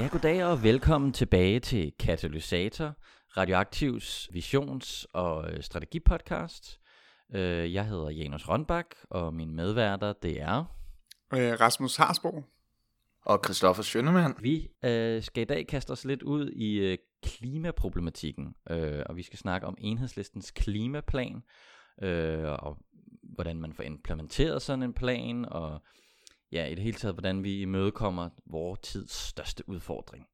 Ja, goddag og velkommen tilbage til Katalysator, Radioaktivs visions- og øh, strategipodcast. Øh, Jeg hedder Janus Rønbak, og min medværter, det er... Øh, Rasmus Harsbo. Og Christoffer Schønnemann. Vi øh, skal i dag kaste os lidt ud i øh, klimaproblematikken, øh, og vi skal snakke om enhedslistens klimaplan, øh, og hvordan man får implementeret sådan en plan, og ja, i det hele taget, hvordan vi imødekommer vores tids største udfordring.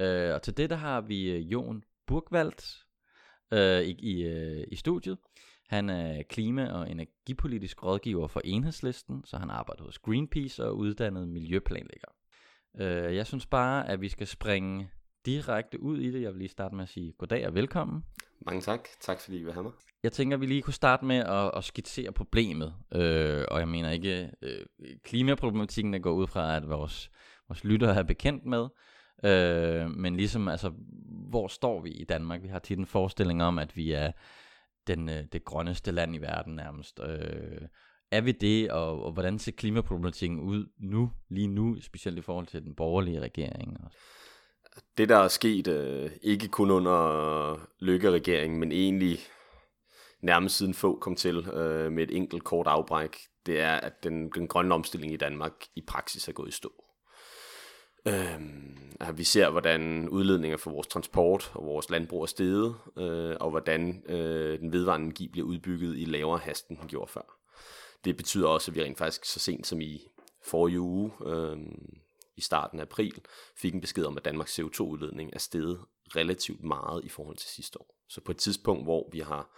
Øh, og til det, der har vi øh, Jon Burgvald øh, i, i, øh, i studiet. Han er klima- og energipolitisk rådgiver for Enhedslisten, så han arbejder hos Greenpeace og er uddannet miljøplanlægger. Øh, jeg synes bare, at vi skal springe direkte ud i det. Jeg vil lige starte med at sige goddag og velkommen. Mange tak. Tak fordi I vil have mig. Jeg tænker, at vi lige kunne starte med at, at skitsere problemet. Øh, og jeg mener ikke øh, klimaproblematikken, der går ud fra, at vores, vores lyttere er bekendt med. Øh, men ligesom, altså, hvor står vi i Danmark? Vi har tit en forestilling om, at vi er den, øh, det grønneste land i verden nærmest. Øh, er vi det, og, og hvordan ser klimaproblematikken ud nu, lige nu, specielt i forhold til den borgerlige regering? Det, der er sket, øh, ikke kun under Lykke-regeringen, men egentlig nærmest siden få kom til øh, med et enkelt kort afbræk, det er, at den, den grønne omstilling i Danmark i praksis er gået i stå. Øh, at vi ser, hvordan udledninger for vores transport og vores landbrug er steget, øh, og hvordan øh, den vedvarende energi bliver udbygget i lavere hast, end den gjorde før. Det betyder også, at vi rent faktisk så sent som i forrige uge, øh, i starten af april, fik en besked om, at Danmarks CO2-udledning er steget relativt meget i forhold til sidste år. Så på et tidspunkt, hvor vi har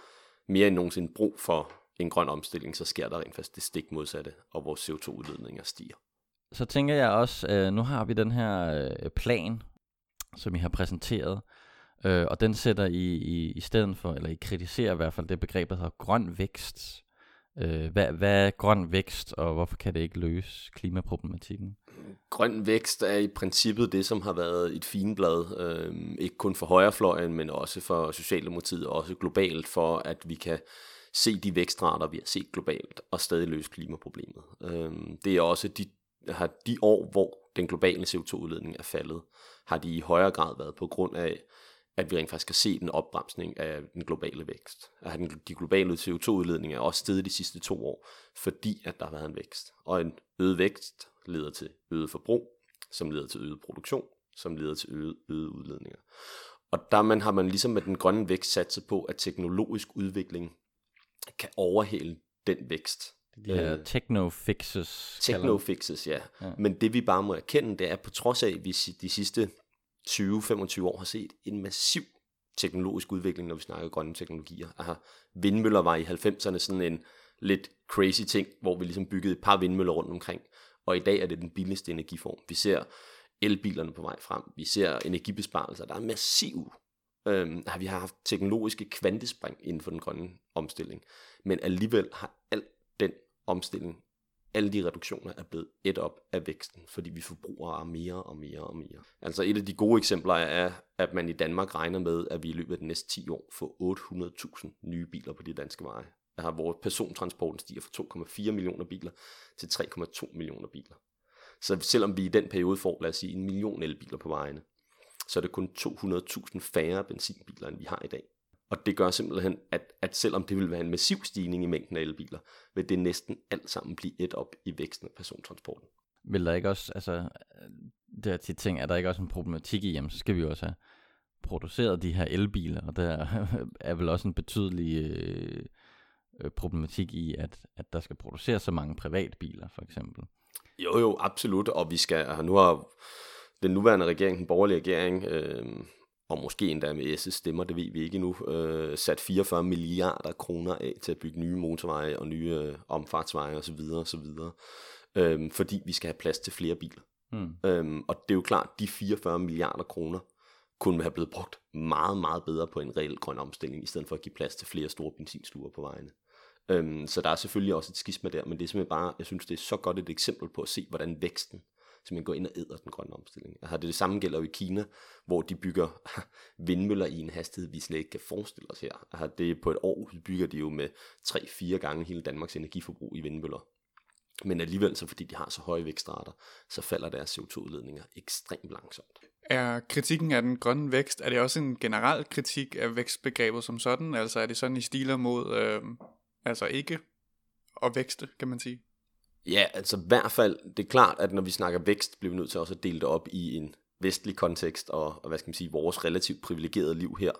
mere end nogensinde brug for en grøn omstilling, så sker der rent faktisk det stik modsatte, og vores CO2-udledninger stiger. Så tænker jeg også, øh, nu har vi den her øh, plan, som I har præsenteret, øh, og den sætter I, i, i stedet for, eller I kritiserer i hvert fald det begreb, der hedder grøn vækst. Øh, hvad, hvad er grøn vækst, og hvorfor kan det ikke løse klimaproblematikken? Grøn vækst er i princippet det, som har været et fineblad, øh, ikke kun for højrefløjen, men også for Socialdemokratiet, og også globalt, for at vi kan se de vækstrater, vi har set globalt, og stadig løse klimaproblemet. Øh, det er også de, har de år, hvor den globale CO2-udledning er faldet, har de i højere grad været på grund af, at vi rent faktisk kan se en opbremsning af den globale vækst. At de globale CO2-udledninger er også steget de sidste to år, fordi at der har været en vækst. Og en øget vækst leder til øget forbrug, som leder til øget produktion, som leder til øget, øget udledninger. Og der man, har man ligesom med den grønne vækst sat sig på, at teknologisk udvikling kan overhale den vækst. De her øh, techno-fixes. Techno-fixes, ja. ja. Men det vi bare må erkende, det er, at på trods af, at vi de sidste 20-25 år har set en massiv teknologisk udvikling, når vi snakker grønne teknologier. Aha, vindmøller var i 90'erne sådan en lidt crazy ting, hvor vi ligesom byggede et par vindmøller rundt omkring. Og i dag er det den billigste energiform. Vi ser elbilerne på vej frem. Vi ser energibesparelser. Der er massiv. Øhm, vi har haft teknologiske kvantespring inden for den grønne omstilling. Men alligevel har al den omstilling alle de reduktioner er blevet et op af væksten, fordi vi forbruger mere og mere og mere. Altså et af de gode eksempler er, at man i Danmark regner med, at vi i løbet af de næste 10 år får 800.000 nye biler på de danske veje. Der har vores persontransporten stiger fra 2,4 millioner biler til 3,2 millioner biler. Så selvom vi i den periode får, lad os sige, en million elbiler på vejene, så er det kun 200.000 færre benzinbiler, end vi har i dag. Og det gør simpelthen, at, at selvom det vil være en massiv stigning i mængden af elbiler, vil det næsten alt sammen blive et op i væksten af persontransporten. Vil der ikke også, altså, det er tit ting, er der ikke også en problematik i, jamen så skal vi jo også have produceret de her elbiler, og der er vel også en betydelig øh, problematik i, at, at der skal produceres så mange privatbiler, for eksempel. Jo, jo, absolut, og vi skal, nu har den nuværende regering, den borgerlige regering, øh, og måske endda med SS stemmer, det ved vi ikke nu, øh, sat 44 milliarder kroner af til at bygge nye motorveje og nye øh, omfartsveje osv. osv. Øh, fordi vi skal have plads til flere biler. Mm. Øhm, og det er jo klart, de 44 milliarder kroner, kunne have blevet brugt meget, meget bedre på en reel grøn omstilling, i stedet for at give plads til flere store benzinsluer på vejene. Øhm, så der er selvfølgelig også et skisma der, men det er simpelthen bare, jeg synes, det er så godt et eksempel på at se, hvordan væksten simpelthen går ind og æder den grønne omstilling. Altså, det, det samme gælder jo i Kina, hvor de bygger vindmøller i en hastighed, vi slet ikke kan forestille os her. Altså, det på et år bygger de jo med 3-4 gange hele Danmarks energiforbrug i vindmøller. Men alligevel, så fordi de har så høje vækstrater, så falder deres CO2-udledninger ekstremt langsomt. Er kritikken af den grønne vækst, er det også en generel kritik af vækstbegrebet som sådan? Altså er det sådan i stiler mod, øh, altså ikke at vækste, kan man sige? Ja, altså i hvert fald, det er klart, at når vi snakker vækst, bliver vi nødt til også at dele det op i en vestlig kontekst, og, og hvad skal man sige, vores relativt privilegerede liv her,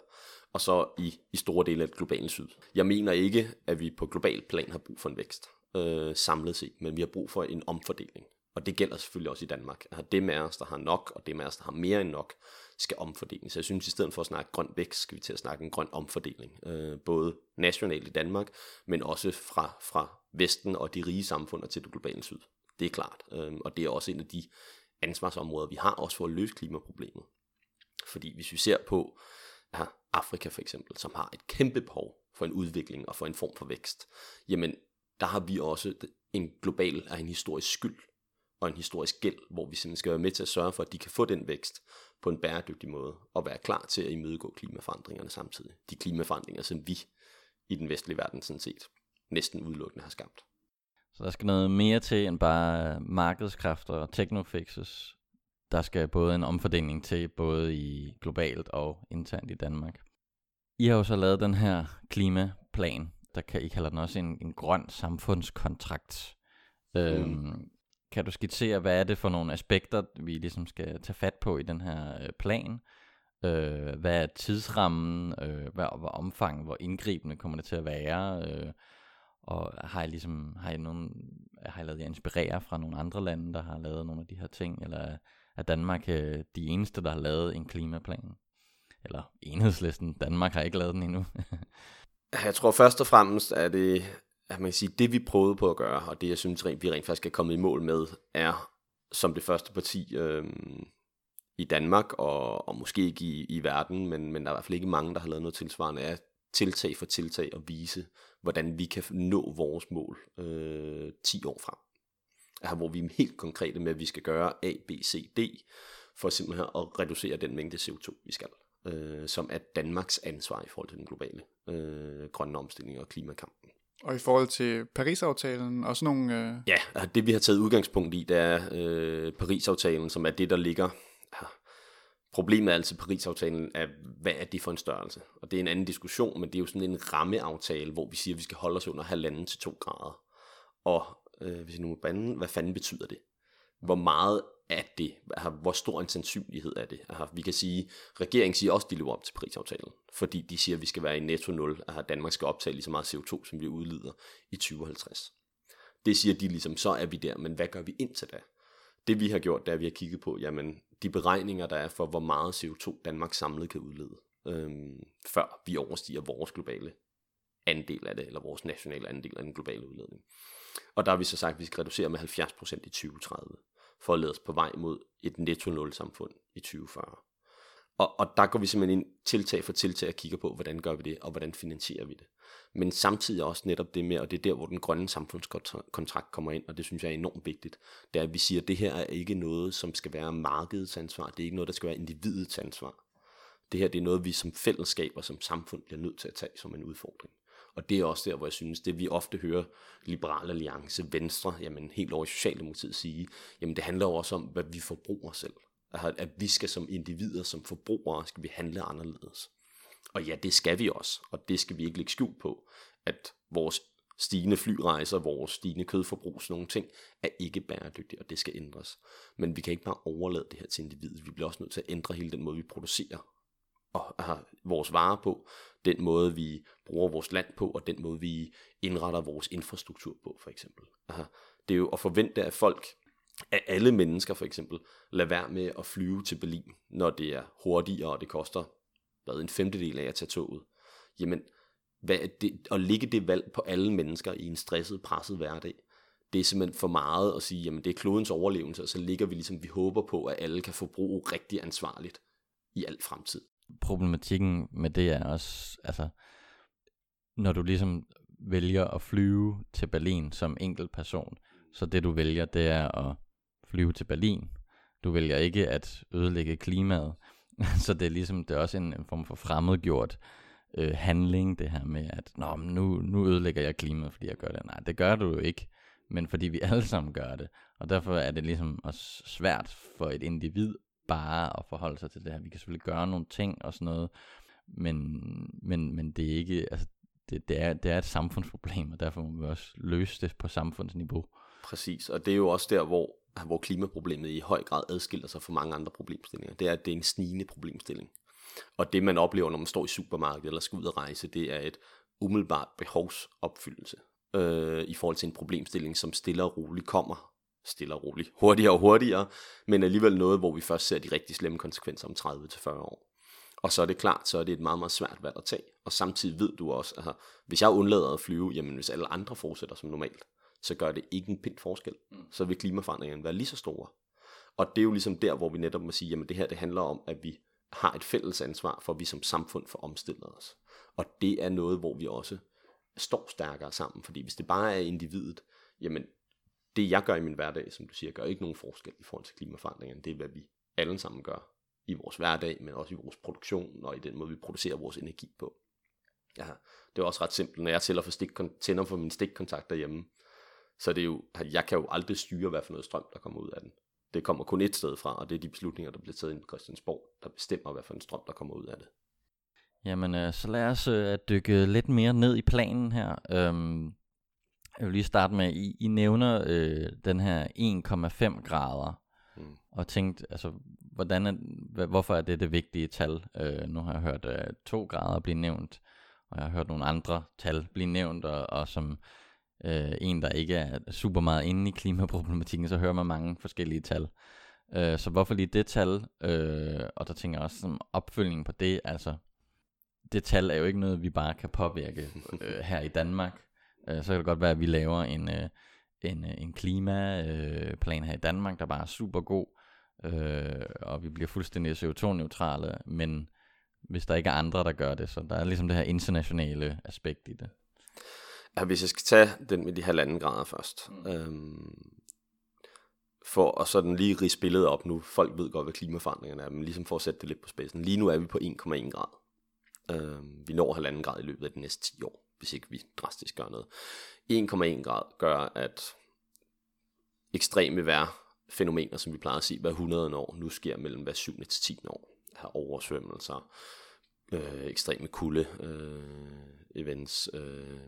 og så i, i store dele af det globale syd. Jeg mener ikke, at vi på global plan har brug for en vækst øh, samlet set, men vi har brug for en omfordeling. Og det gælder selvfølgelig også i Danmark. At dem af os, der har nok, og dem af os, der har mere end nok, skal omfordeles. Så jeg synes, i stedet for at snakke grøn vækst, skal vi til at snakke en grøn omfordeling. Øh, både nationalt i Danmark, men også fra, fra Vesten og de rige samfund til det globale syd. Det er klart. Øh, og det er også en af de ansvarsområder, vi har også for at løse klimaproblemet. Fordi hvis vi ser på ja, Afrika for eksempel, som har et kæmpe behov for en udvikling og for en form for vækst, jamen der har vi også en global og en historisk skyld og en historisk gæld, hvor vi simpelthen skal være med til at sørge for, at de kan få den vækst på en bæredygtig måde, og være klar til at imødegå klimaforandringerne samtidig. De klimaforandringer, som vi i den vestlige verden sådan set næsten udelukkende har skabt. Så der skal noget mere til end bare markedskræfter og technofixes. Der skal både en omfordeling til, både i globalt og internt i Danmark. I har jo så lavet den her klimaplan, der kan I kalder den også en, en grøn samfundskontrakt. Mm. Øhm, kan du skitsere, hvad er det for nogle aspekter, vi ligesom skal tage fat på i den her øh, plan? Øh, hvad er tidsrammen? Øh, hvad, hvor omfang, hvor indgribende kommer det til at være? Øh, og har jeg ligesom, har jeg, nogen, har jeg lavet jer inspirere fra nogle andre lande, der har lavet nogle af de her ting? Eller er Danmark øh, de eneste, der har lavet en klimaplan? Eller enhedslisten, Danmark har ikke lavet den endnu. jeg tror først og fremmest, at det at man kan sige, det vi prøvede på at gøre, og det jeg synes, vi rent faktisk er kommet i mål med, er som det første parti øh, i Danmark, og, og måske ikke i, i verden, men, men der er i hvert fald ikke mange, der har lavet noget tilsvarende, er tiltag for tiltag og vise, hvordan vi kan nå vores mål øh, 10 år frem. Altså, hvor vi er helt konkrete med, at vi skal gøre A, B, C, D, for simpelthen at reducere den mængde CO2, vi skal, øh, som er Danmarks ansvar i forhold til den globale øh, grønne omstilling og klimakampen. Og i forhold til Paris-aftalen og sådan nogle... Øh... Ja, det vi har taget udgangspunkt i, det er øh, Paris-aftalen, som er det, der ligger... Problemet er altså Paris-aftalen, er, hvad er det for en størrelse? Og det er en anden diskussion, men det er jo sådan en rammeaftale, hvor vi siger, at vi skal holde os under halvanden til to grader. Og øh, hvis jeg nu må bande, hvad fanden betyder det? Hvor meget er det? Hvor stor en sandsynlighed er det? Vi kan sige, regeringen siger også, at de lever op til Paris-aftalen, fordi de siger, at vi skal være i netto 0, at Danmark skal optage lige så meget CO2, som vi udleder i 2050. Det siger de ligesom, så er vi der, men hvad gør vi indtil da? Det vi har gjort, det er, at vi har kigget på, jamen, de beregninger, der er for, hvor meget CO2 Danmark samlet kan udlede, øhm, før vi overstiger vores globale andel af det, eller vores nationale andel af den globale udledning. Og der har vi så sagt, at vi skal reducere med 70% i 2030 for at lede os på vej mod et netto-nul samfund i 2040. Og, og der går vi simpelthen ind tiltag for tiltag og kigger på, hvordan gør vi det, og hvordan finansierer vi det. Men samtidig også netop det med, og det er der, hvor den grønne samfundskontrakt kommer ind, og det synes jeg er enormt vigtigt, det er, at vi siger, at det her er ikke noget, som skal være markedets ansvar, det er ikke noget, der skal være individets ansvar. Det her det er noget, vi som fællesskab og som samfund bliver nødt til at tage som en udfordring. Og det er også der, hvor jeg synes, det vi ofte hører Liberal Alliance, Venstre, jamen helt over i Socialdemokratiet sige, jamen det handler også om, hvad vi forbruger selv. Altså, at vi skal som individer, som forbrugere, skal vi handle anderledes. Og ja, det skal vi også, og det skal vi ikke lægge skjul på, at vores stigende flyrejser, vores stigende kødforbrug, sådan nogle ting, er ikke bæredygtige, og det skal ændres. Men vi kan ikke bare overlade det her til individet. Vi bliver også nødt til at ændre hele den måde, vi producerer og har vores varer på, den måde vi bruger vores land på, og den måde vi indretter vores infrastruktur på, for eksempel. Aha. Det er jo at forvente, at folk, at alle mennesker for eksempel, lader være med at flyve til Berlin, når det er hurtigere, og det koster hvad, en femtedel af at tage toget. Jamen, hvad det, at ligge det valg på alle mennesker i en stresset, presset hverdag, det er simpelthen for meget at sige, jamen det er klodens overlevelse, og så ligger vi ligesom, vi håber på, at alle kan forbruge rigtig ansvarligt i al fremtid. Problematikken med det er også, altså, når du ligesom vælger at flyve til Berlin som enkelt person, så det du vælger, det er at flyve til Berlin. Du vælger ikke at ødelægge klimaet. så det er ligesom, det er også en, en form for fremmedgjort øh, handling, det her med, at Nå, men nu, nu ødelægger jeg klimaet, fordi jeg gør det. Nej, det gør du jo ikke, men fordi vi alle sammen gør det. Og derfor er det ligesom også svært for et individ bare at forholde sig til det her. Vi kan selvfølgelig gøre nogle ting og sådan noget, men, men, men det er ikke, altså, det, det, er, det er et samfundsproblem, og derfor må vi også løse det på samfundsniveau. Præcis, og det er jo også der, hvor, hvor klimaproblemet i høj grad adskiller sig fra mange andre problemstillinger. Det er, at det er en snigende problemstilling. Og det man oplever, når man står i supermarkedet eller skal ud og rejse, det er et umiddelbart behovsopfyldelse øh, i forhold til en problemstilling, som stille og roligt kommer stille og roligt, hurtigere og hurtigere, men alligevel noget, hvor vi først ser de rigtig slemme konsekvenser om 30-40 år. Og så er det klart, så er det et meget, meget svært valg at tage. Og samtidig ved du også, at hvis jeg undlader at flyve, jamen hvis alle andre fortsætter som normalt, så gør det ikke en pind forskel. Mm. Så vil klimaforandringerne være lige så store. Og det er jo ligesom der, hvor vi netop må sige, jamen det her det handler om, at vi har et fælles ansvar for, at vi som samfund får omstillet os. Og det er noget, hvor vi også står stærkere sammen. Fordi hvis det bare er individet, jamen det jeg gør i min hverdag, som du siger, gør ikke nogen forskel i forhold til klimaforandringerne. Det er, hvad vi alle sammen gør i vores hverdag, men også i vores produktion og i den måde, vi producerer vores energi på. Ja, det er også ret simpelt. Når jeg tæller for stik, tænder for min stikkontakt derhjemme, så det er jo, jeg kan jo aldrig styre, hvad for noget strøm, der kommer ud af den. Det kommer kun et sted fra, og det er de beslutninger, der bliver taget ind på Christiansborg, der bestemmer, hvad for en strøm, der kommer ud af det. Jamen, øh, så lad os øh, dykke lidt mere ned i planen her. Øhm, jeg vil lige starte med, I, I nævner øh, den her 1,5 grader, mm. og tænkt, altså, hvordan er, hvorfor er det det vigtige tal? Øh, nu har jeg hørt øh, 2 grader blive nævnt, og jeg har hørt nogle andre tal blive nævnt, og, og som øh, en, der ikke er super meget inde i klimaproblematikken, så hører man mange forskellige tal. Øh, så hvorfor lige det tal? Øh, og der tænker jeg også som opfølgning på det, altså, det tal er jo ikke noget, vi bare kan påvirke øh, her i Danmark. Øh, så kan det godt være, at vi laver en, øh, en, øh, en klimaplan her i Danmark, der bare er super god, øh, og vi bliver fuldstændig CO2-neutrale, men hvis der ikke er andre, der gør det, så der er ligesom det her internationale aspekt i det. Ja, hvis jeg skal tage den med de halvanden grader først, mm. øhm, for at sådan lige rige billedet op nu, folk ved godt, hvad klimaforandringerne er, men ligesom for at sætte det lidt på spidsen. Lige nu er vi på 1,1 grad. Øhm, vi når halvanden grad i løbet af de næste 10 år hvis ikke vi drastisk gør noget. 1,1 grad gør, at ekstreme vejrfænomener, som vi plejer at sige hver 100 år, nu sker mellem hver 7. til 10 år. Her oversvømmelser, øh, ekstreme kulde, øh, events, øh,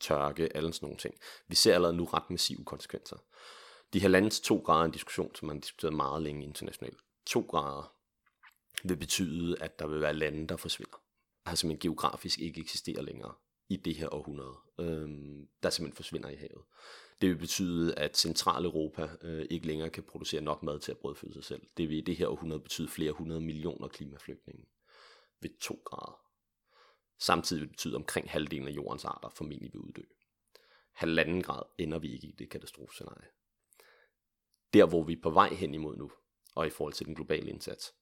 tørke, alle sådan nogle ting. Vi ser allerede nu ret massive konsekvenser. De halvanden til to grader er en diskussion, som man har diskuteret meget længe internationalt. To grader vil betyde, at der vil være lande, der forsvinder. Altså simpelthen geografisk ikke eksisterer længere i det her århundrede, øh, der simpelthen forsvinder i havet. Det vil betyde, at Centraleuropa øh, ikke længere kan producere nok mad til at brødføde sig selv. Det vil i det her århundrede betyde flere hundrede millioner klimaflygtninge ved 2 grader. Samtidig vil det betyde, at omkring halvdelen af jordens arter formentlig vil uddø. Halvanden grad ender vi ikke i det katastrofescenarie. Der, hvor vi er på vej hen imod nu, og i forhold til den globale indsats,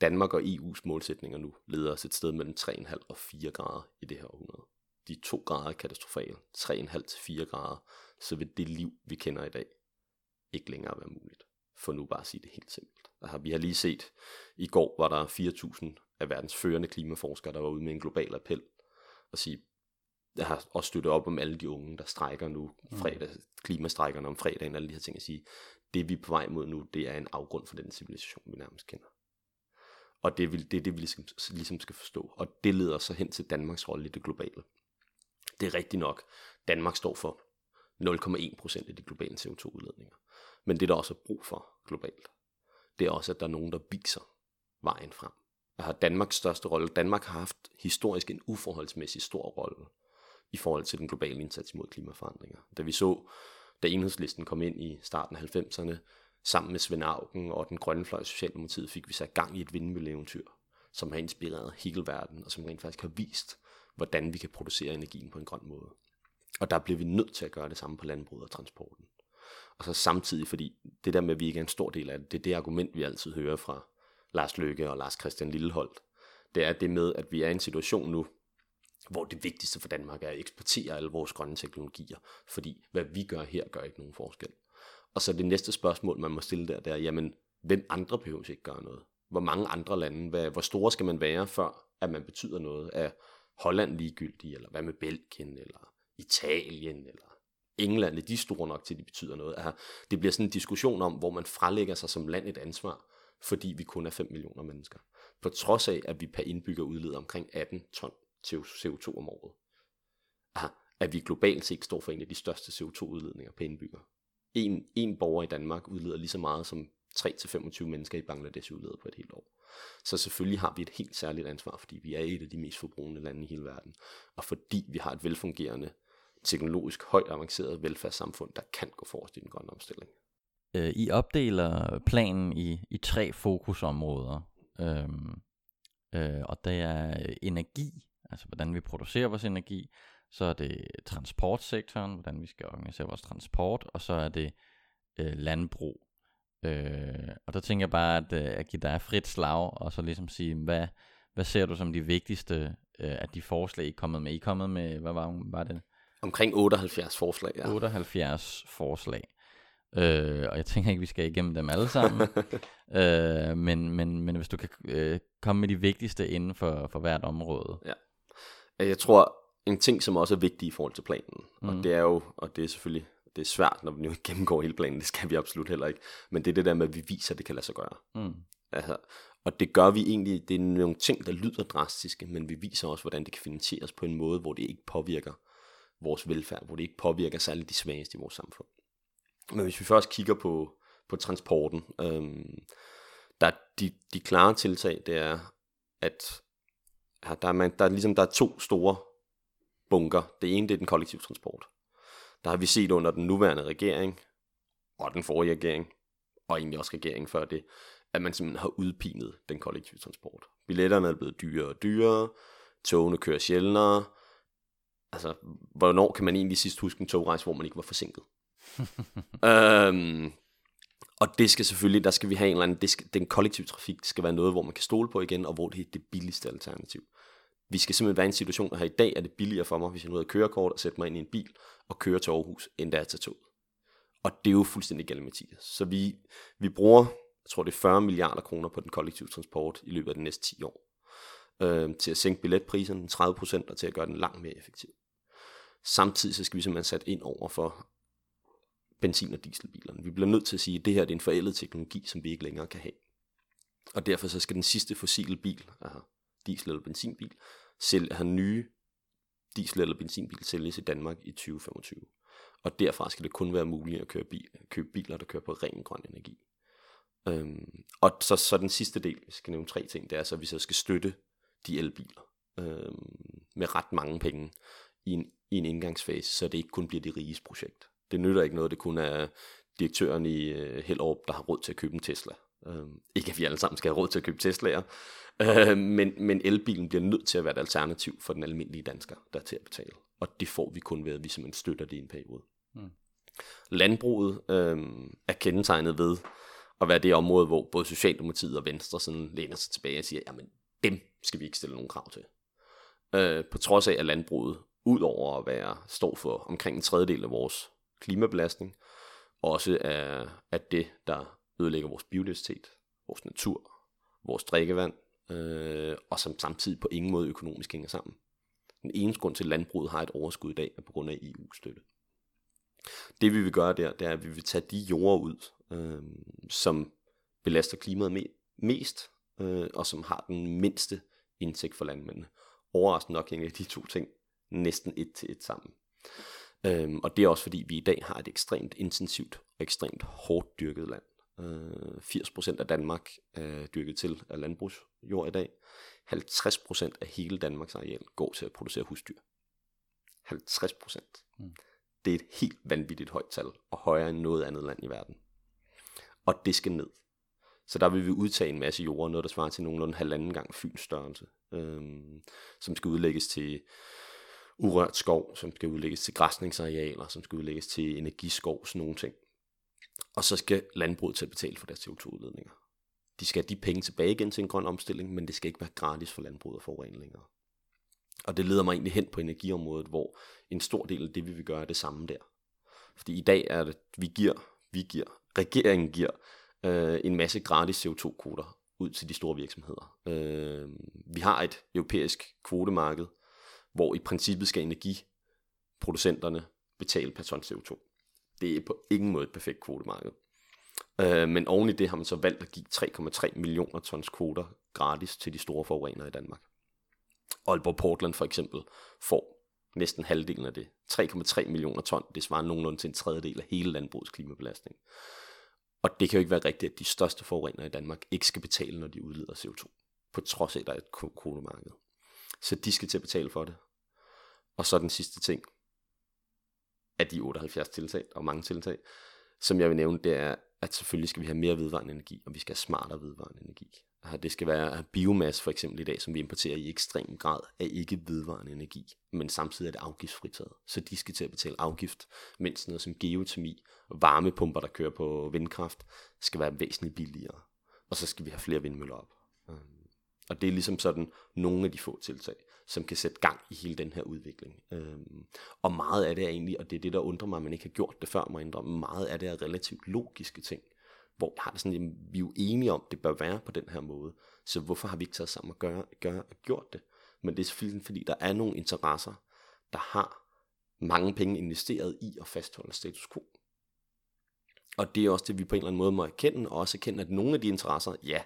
Danmark og EU's målsætninger nu leder os et sted mellem 3,5 og 4 grader i det her århundrede de 2 grader katastrofale, 3,5 til 4 grader, så vil det liv, vi kender i dag, ikke længere være muligt. For nu bare at sige det helt simpelt. Altså, vi har lige set, i går var der 4.000 af verdens førende klimaforskere, der var ude med en global appel og sige, jeg har også støttet op om alle de unge, der strækker nu, mm. fredag, klimastrækkerne om fredagen, alle de her ting at sige, det vi er på vej mod nu, det er en afgrund for den civilisation, vi nærmest kender. Og det er det, det, vi ligesom, ligesom skal forstå. Og det leder så hen til Danmarks rolle i det globale. Det er rigtigt nok. Danmark står for 0,1% af de globale CO2-udledninger. Men det, der også er brug for globalt, det er også, at der er nogen, der viser vejen frem. Der har Danmarks største rolle. Danmark har haft historisk en uforholdsmæssig stor rolle i forhold til den globale indsats mod klimaforandringer. Da vi så, da enhedslisten kom ind i starten af 90'erne, sammen med Svend Augen og den grønne fløj Socialdemokratiet, fik vi sat gang i et vindmølleeventyr, som har inspireret hele verden, og som rent faktisk har vist, hvordan vi kan producere energien på en grøn måde. Og der bliver vi nødt til at gøre det samme på landbruget og transporten. Og så samtidig, fordi det der med, at vi ikke er en stor del af det, det er det argument, vi altid hører fra Lars Løkke og Lars Christian Lilleholdt, det er det med, at vi er i en situation nu, hvor det vigtigste for Danmark er at eksportere alle vores grønne teknologier, fordi hvad vi gør her, gør ikke nogen forskel. Og så det næste spørgsmål, man må stille der, det er, jamen, hvem andre behøver ikke gøre noget? Hvor mange andre lande, hvad, hvor store skal man være, før at man betyder noget? Er Holland ligegyldig, eller hvad med Belgien, eller Italien, eller England, er de store nok til, at de betyder noget? Altså, det bliver sådan en diskussion om, hvor man frelægger sig som land et ansvar, fordi vi kun er 5 millioner mennesker. På trods af, at vi per indbygger udleder omkring 18 ton CO2 om året. Altså, at vi globalt set står for en af de største CO2-udledninger per indbygger. En, en borger i Danmark udleder lige så meget som 3-25 mennesker i Bangladesh udleder på et helt år. Så selvfølgelig har vi et helt særligt ansvar, fordi vi er et af de mest forbrugende lande i hele verden, og fordi vi har et velfungerende, teknologisk højt avanceret velfærdssamfund, der kan gå forrest i den grønne omstilling. Øh, I opdeler planen i, i tre fokusområder, øhm, øh, og det er energi, altså hvordan vi producerer vores energi, så er det transportsektoren, hvordan vi skal organisere vores transport, og så er det øh, landbrug. Øh, og der tænker jeg bare, at, øh, at give dig frit slag, og så ligesom sige, hvad, hvad ser du som de vigtigste øh, af de forslag, I er kommet med? I er kommet med, hvad var, var det? Omkring 78 forslag, ja. 78 forslag. Øh, og jeg tænker ikke, vi skal igennem dem alle sammen. øh, men, men, men hvis du kan øh, komme med de vigtigste inden for, for hvert område. Ja. Jeg tror, en ting, som også er vigtig i forhold til planen, mm. og det er jo, og det er selvfølgelig det er svært, når vi nu gennemgår hele planen, det skal vi absolut heller ikke, men det er det der med, at vi viser, at det kan lade sig gøre. Mm. Altså, og det gør vi egentlig, det er nogle ting, der lyder drastiske, men vi viser også, hvordan det kan finansieres på en måde, hvor det ikke påvirker vores velfærd, hvor det ikke påvirker særligt de svageste i vores samfund. Men hvis vi først kigger på, på transporten, øhm, der er de, de klare tiltag, det er, at der, er man, der, er ligesom, der er to store bunker. Det ene det er den kollektive transport. Der har vi set under den nuværende regering, og den forrige regering, og egentlig også regeringen før det, at man simpelthen har udpinet den kollektive transport. Billetterne er blevet dyrere og dyrere, togene kører sjældnere. Altså, hvornår kan man egentlig sidst huske en togrejse, hvor man ikke var forsinket? øhm, og det skal selvfølgelig, der skal vi have en eller anden, det skal, den kollektive trafik skal være noget, hvor man kan stole på igen, og hvor det er det billigste alternativ. Vi skal simpelthen være i en situation, her i dag er det billigere for mig, hvis jeg nu havde kørekort og sætte mig ind i en bil og køre til Aarhus, end da jeg tager toget. Og det er jo fuldstændig galt, Mathias. Så vi, vi bruger, jeg tror det er 40 milliarder kroner på den kollektive transport i løbet af de næste 10 år. Øh, til at sænke billetpriserne 30 procent og til at gøre den langt mere effektiv. Samtidig så skal vi simpelthen sætte ind over for benzin- og dieselbilerne. Vi bliver nødt til at sige, at det her det er en forældet teknologi, som vi ikke længere kan have. Og derfor så skal den sidste fossile bil, altså diesel- eller benzinbil, selv have altså nye diesel- eller benzinbil sælges i Danmark i 2025. Og derfra skal det kun være muligt at køre bil, købe biler, der kører på ren grøn energi. Øhm, og så, så den sidste del, vi skal nævne tre ting, det er så, at vi så skal støtte de elbiler øhm, med ret mange penge i en, i en indgangsfase, så det ikke kun bliver de riges projekt. Det nytter ikke noget, det kun er direktøren i øh, Hellerup, der har råd til at købe en Tesla. Uh, ikke at vi alle sammen skal have råd til at købe Teslaer, uh, men, men elbilen bliver nødt til at være et alternativ for den almindelige dansker, der er til at betale. Og det får vi kun ved, at vi simpelthen støtter det i en periode. Mm. Landbruget uh, er kendetegnet ved at være det område, hvor både Socialdemokratiet og Venstre sådan læner sig tilbage og siger, jamen dem skal vi ikke stille nogen krav til. Uh, på trods af, at landbruget, ud over at være, står for omkring en tredjedel af vores klimabelastning, også er, at det, der ødelægger vores biodiversitet, vores natur, vores drikkevand, øh, og som samtidig på ingen måde økonomisk hænger sammen. Den eneste grund til, at landbruget har et overskud i dag, er på grund af EU-støtte. Det vi vil gøre der, det er, at vi vil tage de jorder ud, øh, som belaster klimaet me- mest, øh, og som har den mindste indtægt for landmændene. Overraskende nok hænger de to ting næsten et til et sammen. Øhm, og det er også fordi, vi i dag har et ekstremt intensivt og ekstremt hårdt dyrket land. Øh, 80% af Danmark er dyrket til af landbrugsjord i dag. 50% af hele Danmarks areal går til at producere husdyr. 50%. Mm. Det er et helt vanvittigt højt tal, og højere end noget andet land i verden. Og det skal ned. Så der vil vi udtage en masse jord, noget der svarer til nogenlunde halvanden gang Fyns størrelse, øhm, som skal udlægges til urørt skov, som skal udlægges til græsningsarealer, som skal udlægges til energiskov, sådan nogle ting. Og så skal landbruget til at betale for deres CO2-udledninger. de skal have de penge tilbage igen til en grøn omstilling, men det skal ikke være gratis for landbruget at forurene længere. Og det leder mig egentlig hen på energiområdet, hvor en stor del af det, vi vil gøre, er det samme der. Fordi i dag er det, vi giver, vi giver, regeringen giver øh, en masse gratis CO2-kvoter ud til de store virksomheder. Øh, vi har et europæisk kvotemarked, hvor i princippet skal energiproducenterne betale per ton CO2. Det er på ingen måde et perfekt kvotemarked. Øh, men oven i det har man så valgt at give 3,3 millioner tons kvoter gratis til de store forurenere i Danmark. Aalborg Portland for eksempel får næsten halvdelen af det. 3,3 millioner ton, det svarer nogenlunde til en tredjedel af hele landbrugets klimabelastning. Og det kan jo ikke være rigtigt, at de største forurenere i Danmark ikke skal betale, når de udleder CO2, på trods af, at der er et kvotemarked. Så de skal til at betale for det. Og så den sidste ting, af de 78 tiltag, og mange tiltag, som jeg vil nævne, det er, at selvfølgelig skal vi have mere vedvarende energi, og vi skal have smartere vedvarende energi. Det skal være biomasse for eksempel i dag, som vi importerer i ekstrem grad, er ikke vedvarende energi, men samtidig er det afgiftsfritaget. Så de skal til at betale afgift, mens noget som geotermi og varmepumper, der kører på vindkraft, skal være væsentligt billigere. Og så skal vi have flere vindmøller op. Øhm, og det er ligesom sådan nogle af de få tiltag, som kan sætte gang i hele den her udvikling. Øhm, og meget af det er egentlig, og det er det, der undrer mig, at man ikke har gjort det før, må indrømme, meget af det er relativt logiske ting hvor jeg har det sådan, at vi er jo enige om, at det bør være på den her måde. Så hvorfor har vi ikke taget sammen og gøre, gøre, gjort det? Men det er selvfølgelig, fordi der er nogle interesser, der har mange penge investeret i at fastholde status quo. Og det er også det, vi på en eller anden måde må erkende, og også erkende, at nogle af de interesser, ja,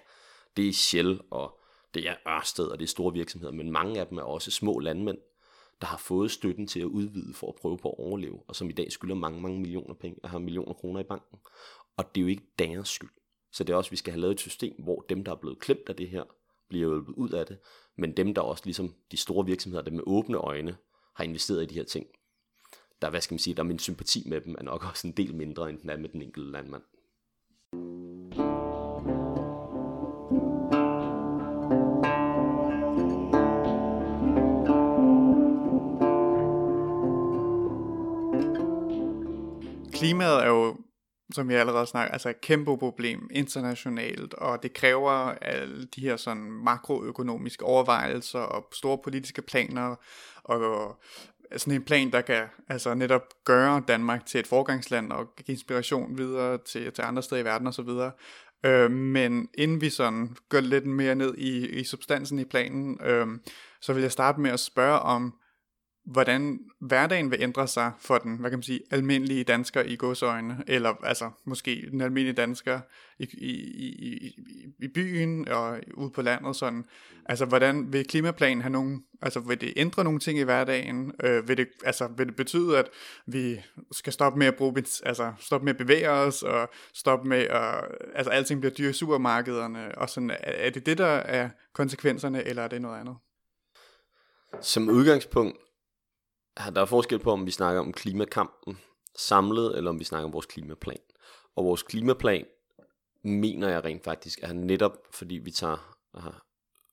det er Shell, og det er Ørsted, og det er store virksomheder, men mange af dem er også små landmænd, der har fået støtten til at udvide for at prøve på at overleve, og som i dag skylder mange, mange millioner, penge, øh, har millioner kroner i banken. Og det er jo ikke deres skyld. Så det er også, at vi skal have lavet et system, hvor dem, der er blevet klemt af det her, bliver hjulpet ud af det, men dem, der også ligesom de store virksomheder, der med åbne øjne har investeret i de her ting, der, hvad skal man sige, der min sympati med dem, er nok også en del mindre, end den er med den enkelte landmand. Klimaet er jo som vi allerede snakker, altså et kæmpe problem internationalt, og det kræver alle de her sådan makroøkonomiske overvejelser og store politiske planer, og sådan en plan, der kan altså netop gøre Danmark til et forgangsland og give inspiration videre til, til andre steder i verden osv. Øh, men inden vi sådan går lidt mere ned i, i substansen i planen, øh, så vil jeg starte med at spørge om, hvordan hverdagen vil ændre sig for den, hvad kan man sige, almindelige dansker i godsøjne, eller altså måske den almindelige dansker i, i, i, i byen og ude på landet sådan. Altså hvordan vil klimaplanen have nogen, altså vil det ændre nogle ting i hverdagen? Øh, vil, det, altså, vil det betyde, at vi skal stoppe med at bruge, altså stoppe med at bevæge os, og stoppe med at, altså alting bliver dyre i supermarkederne, og sådan, er, er det det, der er konsekvenserne, eller er det noget andet? Som udgangspunkt der er forskel på, om vi snakker om klimakampen samlet, eller om vi snakker om vores klimaplan. Og vores klimaplan, mener jeg rent faktisk, er netop, fordi vi tager, aha,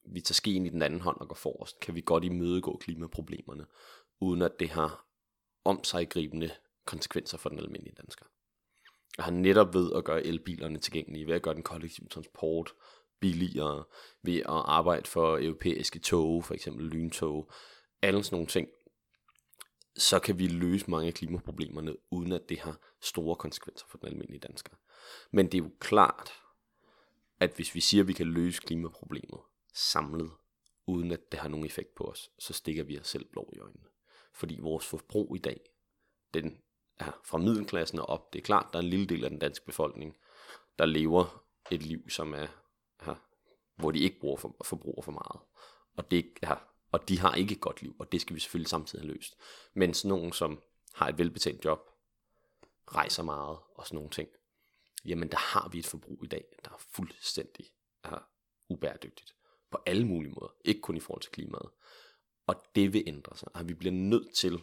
vi tager skeen i den anden hånd og går forrest, kan vi godt imødegå klimaproblemerne, uden at det har omsaggribende konsekvenser for den almindelige dansker. Jeg har netop ved at gøre elbilerne tilgængelige, ved at gøre den kollektive transport billigere, ved at arbejde for europæiske tog, for eksempel lyntog, alle sådan nogle ting, så kan vi løse mange af klimaproblemerne, uden at det har store konsekvenser for den almindelige dansker. Men det er jo klart, at hvis vi siger, at vi kan løse klimaproblemet samlet, uden at det har nogen effekt på os, så stikker vi os selv blå i øjnene. Fordi vores forbrug i dag, den er fra middelklassen og op. Det er klart, der er en lille del af den danske befolkning, der lever et liv, som er, her, hvor de ikke bruger for, forbruger for meget. Og det er og de har ikke et godt liv, og det skal vi selvfølgelig samtidig have løst. Mens nogen, som har et velbetalt job, rejser meget og sådan nogle ting, jamen der har vi et forbrug i dag, der er fuldstændig er ubæredygtigt. På alle mulige måder. Ikke kun i forhold til klimaet. Og det vil ændre sig. Og vi bliver nødt til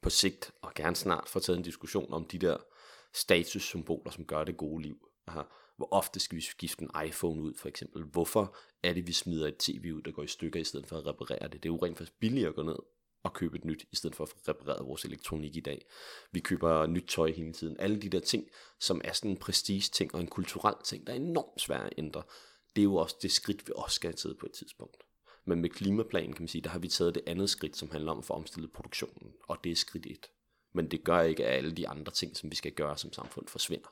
på sigt, og gerne snart, få taget en diskussion om de der statussymboler, som gør det gode liv. Hvor ofte skal vi skifte en iPhone ud, for eksempel? Hvorfor er det, vi smider et tv ud, der går i stykker, i stedet for at reparere det? Det er jo rent faktisk billigere at gå ned og købe et nyt, i stedet for at reparere vores elektronik i dag. Vi køber nyt tøj hele tiden. Alle de der ting, som er sådan en prestige ting og en kulturel ting, der er enormt svært at ændre. Det er jo også det skridt, vi også skal have taget på et tidspunkt. Men med klimaplanen, kan man sige, der har vi taget det andet skridt, som handler om at få omstillet produktionen, og det er skridt et. Men det gør ikke, at alle de andre ting, som vi skal gøre som samfund, forsvinder.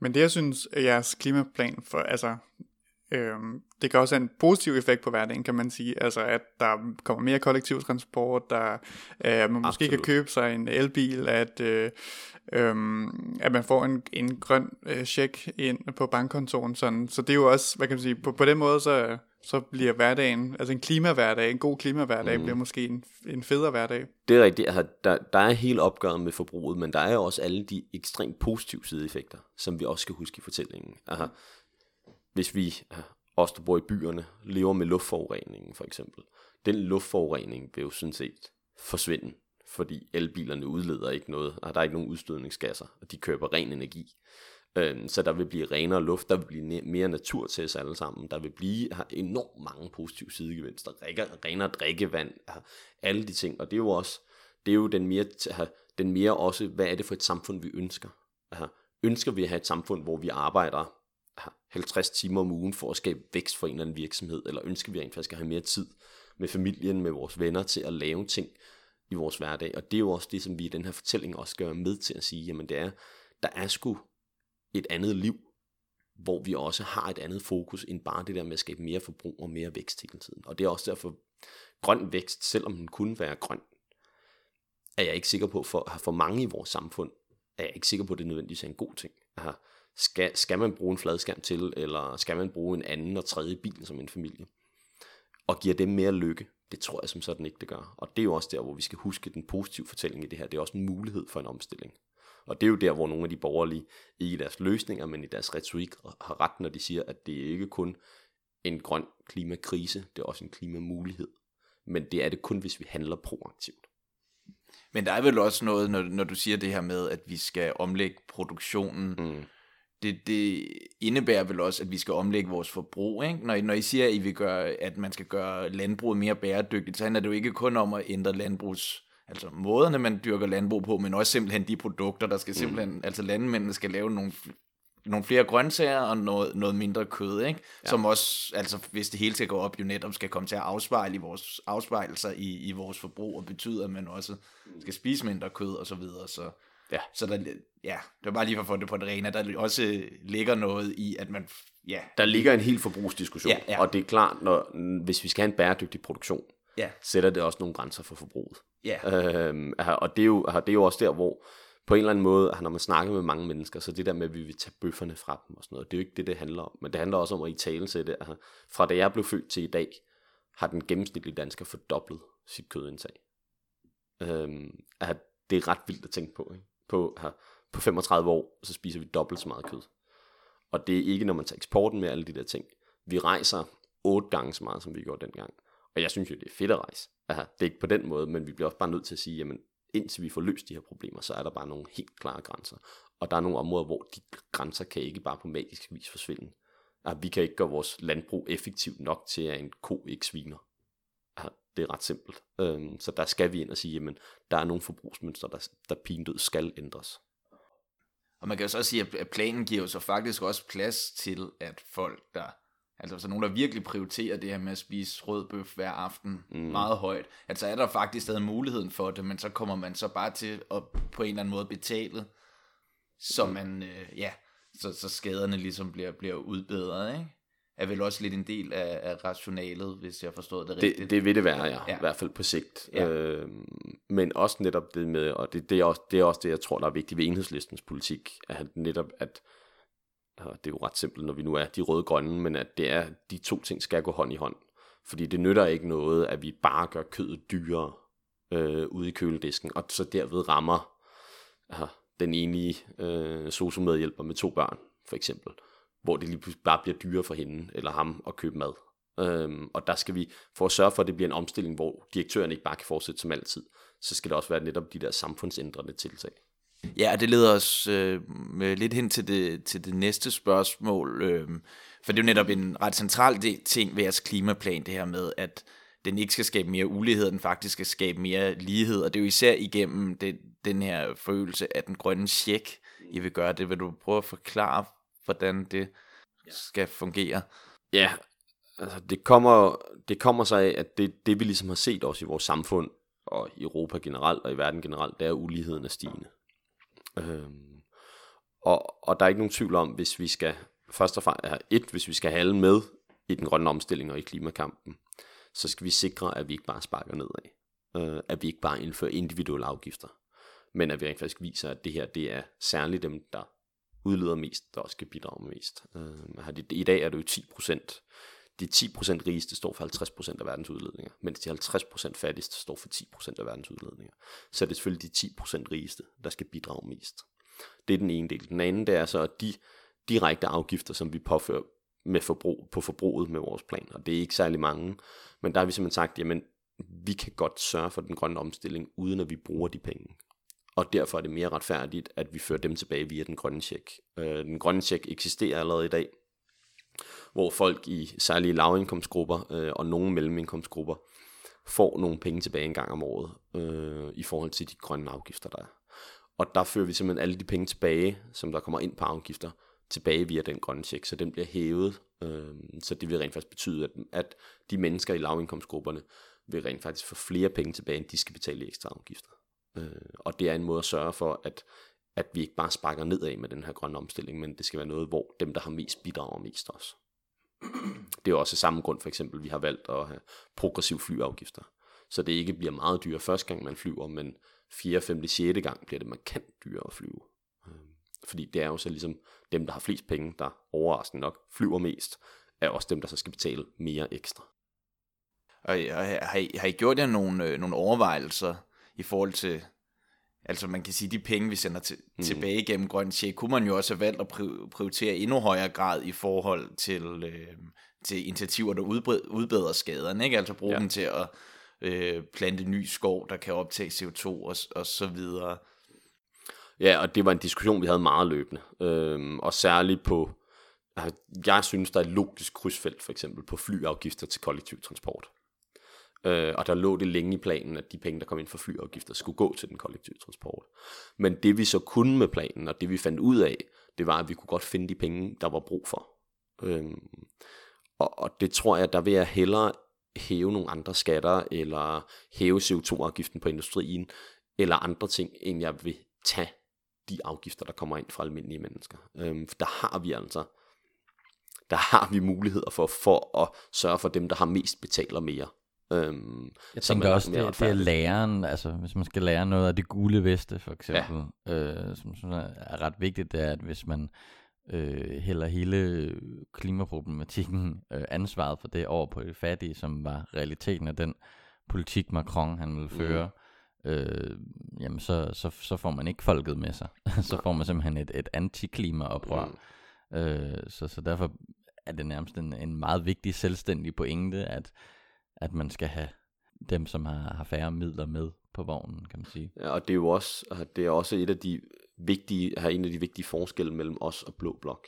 Men det, jeg synes, at jeres klimaplan for, altså, øhm, det kan også have en positiv effekt på hverdagen, kan man sige. Altså, at der kommer mere kollektiv transport, der, øh, man måske Absolut. kan købe sig en elbil, at, øh, øh, at man får en, en grøn øh, check ind på bankkontoren. Sådan. Så det er jo også, hvad kan man sige, på, på den måde, så så bliver hverdagen, altså en klimahverdag, en god klimahverdag, mm. bliver måske en, en federe hverdag. Det er rigtigt. Altså, der, der er helt opgøret med forbruget, men der er jo også alle de ekstremt positive sideeffekter, som vi også skal huske i fortællingen. Altså, hvis vi, os der bor i byerne, lever med luftforureningen for eksempel, den luftforurening vil jo sådan set forsvinde, fordi elbilerne udleder ikke noget, og der er ikke nogen udstødningsgasser, og de køber ren energi. Øh, så der vil blive renere luft, der vil blive mere natur til os alle sammen, der vil blive har enormt mange positive sidegevinster, renere drikkevand, altså alle de ting, og det er jo også, det er jo den mere, altså den mere også, hvad er det for et samfund, vi ønsker? Altså, ønsker vi at have et samfund, hvor vi arbejder 50 timer om ugen for at skabe vækst for en eller anden virksomhed, eller ønsker vi rent faktisk at have mere tid med familien, med vores venner til at lave ting i vores hverdag, og det er jo også det, som vi i den her fortælling også skal være med til at sige, jamen det er, der er sgu et andet liv, hvor vi også har et andet fokus end bare det der med at skabe mere forbrug og mere vækst hele tiden. Og det er også derfor, grøn vækst, selvom den kunne være grøn, er jeg ikke sikker på, for, for mange i vores samfund, er jeg ikke sikker på, at det nødvendigvis er en god ting. Aha. Skal, skal man bruge en fladskærm til, eller skal man bruge en anden og tredje bil som en familie? Og giver dem mere lykke? Det tror jeg som sådan ikke, det gør. Og det er jo også der, hvor vi skal huske den positive fortælling i det her. Det er også en mulighed for en omstilling. Og det er jo der, hvor nogle af de borgerlige, ikke i deres løsninger, men i deres retorik, har ret, når de siger, at det ikke kun en grøn klimakrise, det er også en klimamulighed. Men det er det kun, hvis vi handler proaktivt. Men der er vel også noget, når, når du siger det her med, at vi skal omlægge produktionen. Mm. Det, det indebærer vel også, at vi skal omlægge vores forbrug. Ikke? Når, når I siger, at, I vil gøre, at man skal gøre landbruget mere bæredygtigt, så handler det jo ikke kun om at ændre landbrugs altså måderne, man dyrker landbrug på, men også simpelthen de produkter, der skal simpelthen, mm. altså landmændene skal lave nogle, nogle flere grøntsager og noget, noget mindre kød, ikke? Ja. Som også, altså hvis det hele skal gå op, jo netop skal komme til at afspejle i vores afspejlelser i, i vores forbrug, og betyder, at man også skal spise mindre kød og så videre, så Ja. Så der, ja, det var bare lige for at få det på det rene, der også ligger noget i, at man, ja. Der ligger en helt forbrugsdiskussion, ja, ja. og det er klart, når, hvis vi skal have en bæredygtig produktion, ja. sætter det også nogle grænser for forbruget. Ja. Øhm, og det er, jo, det er jo også der, hvor på en eller anden måde, når man snakker med mange mennesker, så det der med, at vi vil tage bøfferne fra dem og sådan noget, det er jo ikke det, det handler om. Men det handler også om at i tale sætte, at fra da jeg blev født til i dag, har den gennemsnitlige dansker fordoblet sit kødindtag. Øhm, at det er ret vildt at tænke på. Ikke? På, her, på 35 år, så spiser vi dobbelt så meget kød. Og det er ikke, når man tager eksporten med alle de der ting. Vi rejser otte gange så meget, som vi gjorde dengang. Og jeg synes jo, det er fedt at rejse. Aha, det er ikke på den måde, men vi bliver også bare nødt til at sige, jamen indtil vi får løst de her problemer, så er der bare nogle helt klare grænser. Og der er nogle områder, hvor de grænser kan ikke bare på magisk vis forsvinde. Aha, vi kan ikke gøre vores landbrug effektivt nok til, at en ko ikke sviner. Aha, det er ret simpelt. Øhm, så der skal vi ind og sige, jamen der er nogle forbrugsmønstre, der, der pindød skal ændres. Og man kan jo så sige, at planen giver jo så faktisk også plads til, at folk, der Altså så nogen, der virkelig prioriterer det her med at spise rød bøf hver aften mm. meget højt. Altså er der faktisk stadig muligheden for det, men så kommer man så bare til at på en eller anden måde betale, så mm. man, øh, ja, så, så skaderne ligesom bliver, bliver udbedret, ikke? Er vel også lidt en del af, af rationalet, hvis jeg forstår det rigtigt. Det, det vil det være, ja. ja. I hvert fald på sigt. Ja. Øh, men også netop det med, og det, det, er også, det er også det, jeg tror, der er vigtigt ved enhedslistens politik, at netop, at og det er jo ret simpelt, når vi nu er de røde-grønne, men at det er, de to ting skal gå hånd i hånd. Fordi det nytter ikke noget, at vi bare gør kødet dyrere øh, ude i køledisken, og så derved rammer øh, den enige øh, sociomedhjælper med to børn, for eksempel, hvor det lige pludselig bare bliver dyrere for hende eller ham at købe mad. Øhm, og der skal vi, for at sørge for, at det bliver en omstilling, hvor direktøren ikke bare kan fortsætte som altid, så skal det også være netop de der samfundsændrende tiltag. Ja, det leder os øh, lidt hen til det, til det næste spørgsmål, øh, for det er jo netop en ret central ting ved jeres klimaplan, det her med, at den ikke skal skabe mere ulighed, den faktisk skal skabe mere lighed, og det er jo især igennem det, den her følelse af den grønne check, I vil gøre det. Vil du prøve at forklare, hvordan det skal fungere? Ja, altså det kommer, det kommer sig af, at det, det vi ligesom har set også i vores samfund, og i Europa generelt, og i verden generelt, det er, at uligheden er stigende. Øhm, og, og der er ikke nogen tvivl om, hvis vi skal, først og fremmest, et, hvis vi skal have alle med i den grønne omstilling og i klimakampen, så skal vi sikre, at vi ikke bare sparker nedad. Øh, at vi ikke bare indfører individuelle afgifter, men at vi rent faktisk viser, at det her, det er særligt dem, der udleder mest, der også skal bidrage mest. Øh, I dag er det jo 10 procent de 10% rigeste står for 50% af verdens udledninger, mens de 50% fattigste står for 10% af verdens udledninger. Så er det selvfølgelig de 10% rigeste, der skal bidrage mest. Det er den ene del. Den anden det er så, at de direkte afgifter, som vi påfører med forbrug, på forbruget med vores plan, og det er ikke særlig mange, men der har vi simpelthen sagt, jamen vi kan godt sørge for den grønne omstilling, uden at vi bruger de penge. Og derfor er det mere retfærdigt, at vi fører dem tilbage via den grønne check. Øh, den grønne check eksisterer allerede i dag, hvor folk i særlige lavindkomstgrupper øh, og nogle mellemindkomstgrupper får nogle penge tilbage en gang om året øh, i forhold til de grønne afgifter, der er. Og der fører vi simpelthen alle de penge tilbage, som der kommer ind på afgifter, tilbage via den grønne check, så den bliver hævet. Øh, så det vil rent faktisk betyde, at, at de mennesker i lavindkomstgrupperne vil rent faktisk få flere penge tilbage, end de skal betale i ekstra afgifter. Øh, og det er en måde at sørge for, at, at vi ikke bare sparker nedad med den her grønne omstilling, men det skal være noget, hvor dem, der har mest, bidrager mest også. Det er også samme grund, for eksempel, vi har valgt at have progressiv flyafgifter. Så det ikke bliver meget dyrere første gang, man flyver, men 4., 5., 6. gang bliver det markant dyrere at flyve. Øhm, fordi det er jo så ligesom dem, der har flest penge, der overraskende nok flyver mest, er også dem, der så skal betale mere ekstra. Og har I, har I gjort jer nogle, øh, nogle overvejelser i forhold til, Altså man kan sige, de penge, vi sender til, mm. tilbage gennem grøn check, kunne man jo også have valgt at prioritere endnu højere grad i forhold til, øh, til initiativer, der udbedrer skaderne. Ikke? Altså bruge ja. dem til at øh, plante ny skov, der kan optage CO2 og, og så videre. Ja, og det var en diskussion, vi havde meget løbende. Øhm, og særligt på, jeg synes, der er et logisk krydsfelt for eksempel på flyafgifter til kollektiv transport. Øh, og der lå det længe i planen, at de penge, der kom ind for flyafgifter, skulle gå til den kollektive transport. Men det vi så kunne med planen, og det vi fandt ud af, det var, at vi kunne godt finde de penge, der var brug for. Øh, og, og det tror jeg, der vil jeg hellere hæve nogle andre skatter, eller hæve CO2-afgiften på industrien, eller andre ting, end jeg vil tage de afgifter, der kommer ind fra almindelige mennesker. Øhm, der har vi altså, der har vi muligheder for, for at sørge for dem, der har mest, betaler mere. Øhm, jeg tænker også, det, det er læreren, altså hvis man skal lære noget af det gule veste for eksempel, ja. øh, som, som er ret vigtigt, det er, at hvis man øh, hælder hele klimaproblematikken, øh, ansvaret for det over på de fattige, som var realiteten af den politik, Macron han ville føre, mm. øh, jamen så, så, så får man ikke folket med sig. så får man simpelthen et, et antiklimaoprør. Mm. Øh, så, så derfor er det nærmest en, en meget vigtig selvstændig pointe, at at man skal have dem, som har, har færre midler med på vognen, kan man sige. Ja, og det er jo også, altså, det er også et af de vigtige, har en af de vigtige forskelle mellem os og Blå Blok.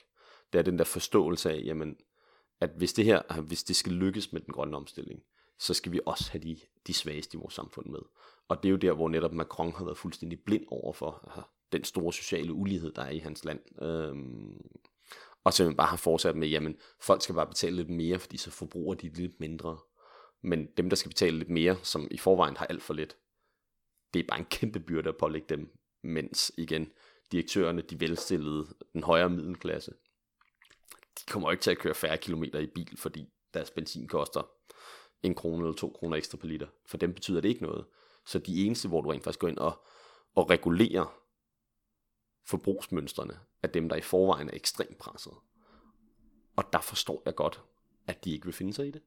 Det er den der forståelse af, jamen, at hvis det her, altså, hvis det skal lykkes med den grønne omstilling, så skal vi også have de, de svageste i vores samfund med. Og det er jo der, hvor netop Macron har været fuldstændig blind over for altså, den store sociale ulighed, der er i hans land. Øhm, og simpelthen bare har fortsat med, jamen, folk skal bare betale lidt mere, fordi så forbruger de lidt mindre. Men dem, der skal betale lidt mere, som i forvejen har alt for lidt, det er bare en kæmpe byrde at pålægge dem, mens igen, direktørerne, de velstillede, den højere middelklasse, de kommer ikke til at køre færre kilometer i bil, fordi deres benzin koster en krone eller to kroner ekstra per liter. For dem betyder det ikke noget. Så de eneste, hvor du rent faktisk går ind og, og regulerer forbrugsmønstrene, er dem, der i forvejen er ekstremt presset. Og der forstår jeg godt, at de ikke vil finde sig i det.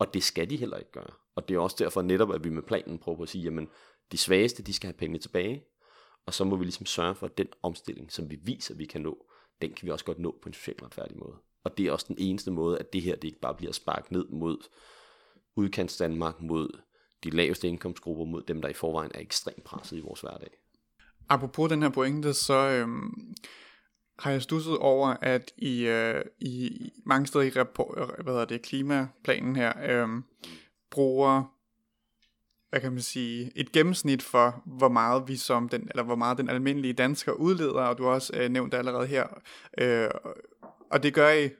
Og det skal de heller ikke gøre. Og det er også derfor netop, at vi med planen prøver at sige, jamen de svageste, de skal have pengene tilbage, og så må vi ligesom sørge for, at den omstilling, som vi viser, vi kan nå, den kan vi også godt nå på en socialt retfærdig måde. Og det er også den eneste måde, at det her det ikke bare bliver sparket ned mod udkants Danmark, mod de laveste indkomstgrupper, mod dem, der i forvejen er ekstremt presset i vores hverdag. Apropos den her pointe, så øhm, har jeg stusset over, at i, øh, i mange steder i rapport, hvad hedder det, klimaplanen her, øh, bruger hvad kan man sige, et gennemsnit for, hvor meget vi som den, eller hvor meget den almindelige dansker udleder, og du har også øh, nævnt det allerede her. Øh, og det gør I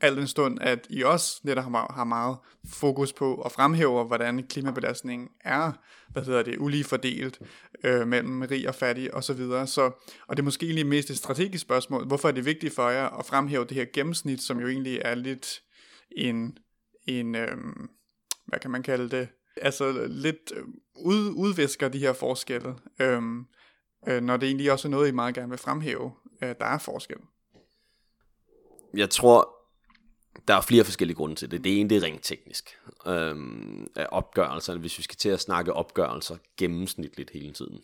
al den stund, at I også netop har, har meget fokus på at fremhæve, hvordan klimabelastningen er, hvad hedder det, ulige fordelt øh, mellem rig og fattig osv. Så, videre. så, og det er måske egentlig mest et strategisk spørgsmål. Hvorfor er det vigtigt for jer at fremhæve det her gennemsnit, som jo egentlig er lidt en, en øh, hvad kan man kalde det, altså lidt øh, ud, udvisker de her forskelle, øh, øh, når det egentlig også er noget, I meget gerne vil fremhæve, at der er forskel. Jeg tror, der er flere forskellige grunde til det. Det ene, det er rent teknisk. Øhm, opgørelserne, hvis vi skal til at snakke opgørelser gennemsnitligt hele tiden,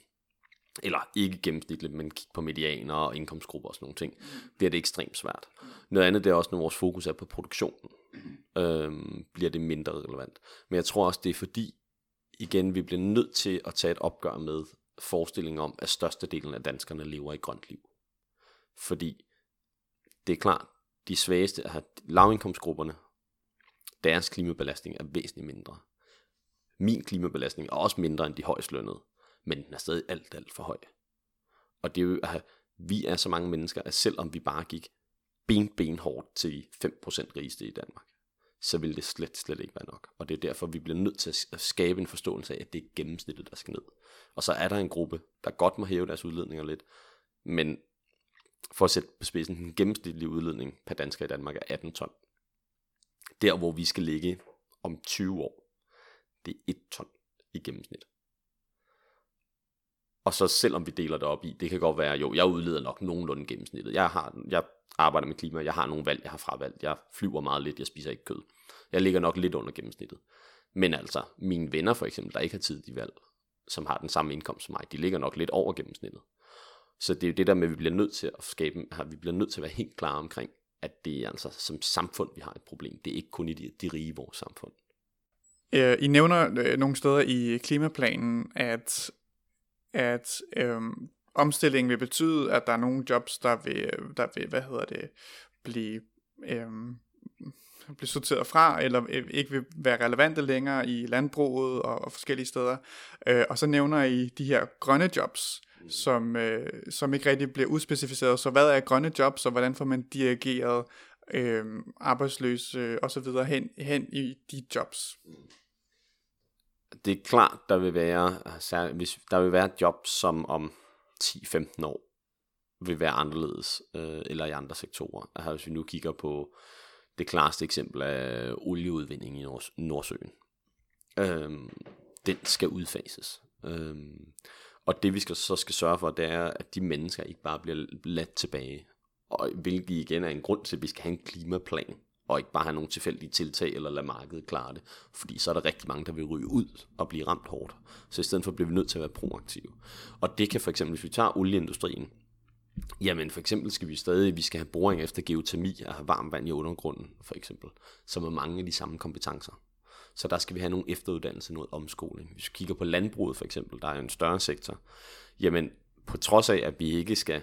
eller ikke gennemsnitligt, men kigge på medianer og indkomstgrupper og sådan nogle ting, bliver det ekstremt svært. Noget andet, det er også, når vores fokus er på produktionen, øhm, bliver det mindre relevant. Men jeg tror også, det er fordi, igen, vi bliver nødt til at tage et opgør med forestillingen om, at størstedelen af danskerne lever i grønt liv. Fordi det er klart, de svageste, altså lavindkomstgrupperne, deres klimabelastning er væsentligt mindre. Min klimabelastning er også mindre end de højst lønnede, men den er stadig alt, alt for høj. Og det er jo, at vi er så mange mennesker, at selvom vi bare gik ben, ben hårdt til 5% rigeste i Danmark, så vil det slet, slet ikke være nok. Og det er derfor, vi bliver nødt til at skabe en forståelse af, at det er gennemsnittet, der skal ned. Og så er der en gruppe, der godt må hæve deres udledninger lidt, men for at sætte på spidsen, den gennemsnitlige udledning per dansker i Danmark er 18 ton. Der, hvor vi skal ligge om 20 år, det er 1 ton i gennemsnit. Og så selvom vi deler det op i, det kan godt være, jo, jeg udleder nok nogenlunde gennemsnittet. Jeg, har, jeg arbejder med klima, jeg har nogle valg, jeg har fravalgt. Jeg flyver meget lidt, jeg spiser ikke kød. Jeg ligger nok lidt under gennemsnittet. Men altså, mine venner for eksempel, der ikke har tid de valg, som har den samme indkomst som mig, de ligger nok lidt over gennemsnittet. Så det er jo det der med, at vi bliver nødt til at skabe, at vi bliver nødt til at være helt klar omkring, at det er altså som samfund, vi har et problem. Det er ikke kun i de, de rige i vores samfund. Øh, I nævner øh, nogle steder i klimaplanen, at, at øhm, omstillingen vil betyde, at der er nogle jobs, der vil, der vil hvad hedder det, blive, øhm, blive sorteret fra, eller øh, ikke vil være relevante længere i landbruget og, og forskellige steder. Øh, og så nævner I de her grønne jobs, som, øh, som ikke rigtig bliver udspecificeret. Så hvad er grønne jobs, og hvordan får man dirigeret øh, arbejdsløse øh, og så videre hen, hen i de jobs? Det er klart, der vil være, hvis der vil være jobs, som om 10-15 år vil være anderledes, øh, eller i andre sektorer. Altså, hvis vi nu kigger på det klareste eksempel af olieudvinding i Nord- Nordsøen. Øh, den skal udfases. Øh, og det vi skal, så skal sørge for, det er, at de mennesker ikke bare bliver ladt tilbage. Og hvilket igen er en grund til, at vi skal have en klimaplan, og ikke bare have nogle tilfældige tiltag, eller lade markedet klare det. Fordi så er der rigtig mange, der vil ryge ud og blive ramt hårdt. Så i stedet for bliver vi nødt til at være proaktive. Og det kan for eksempel, hvis vi tager olieindustrien, Jamen for eksempel skal vi stadig, vi skal have boring efter geotermi og have varmt vand i undergrunden, for eksempel, som er mange af de samme kompetencer. Så der skal vi have nogle efteruddannelse, noget omskoling. Hvis vi kigger på landbruget for eksempel, der er en større sektor, jamen på trods af, at vi ikke skal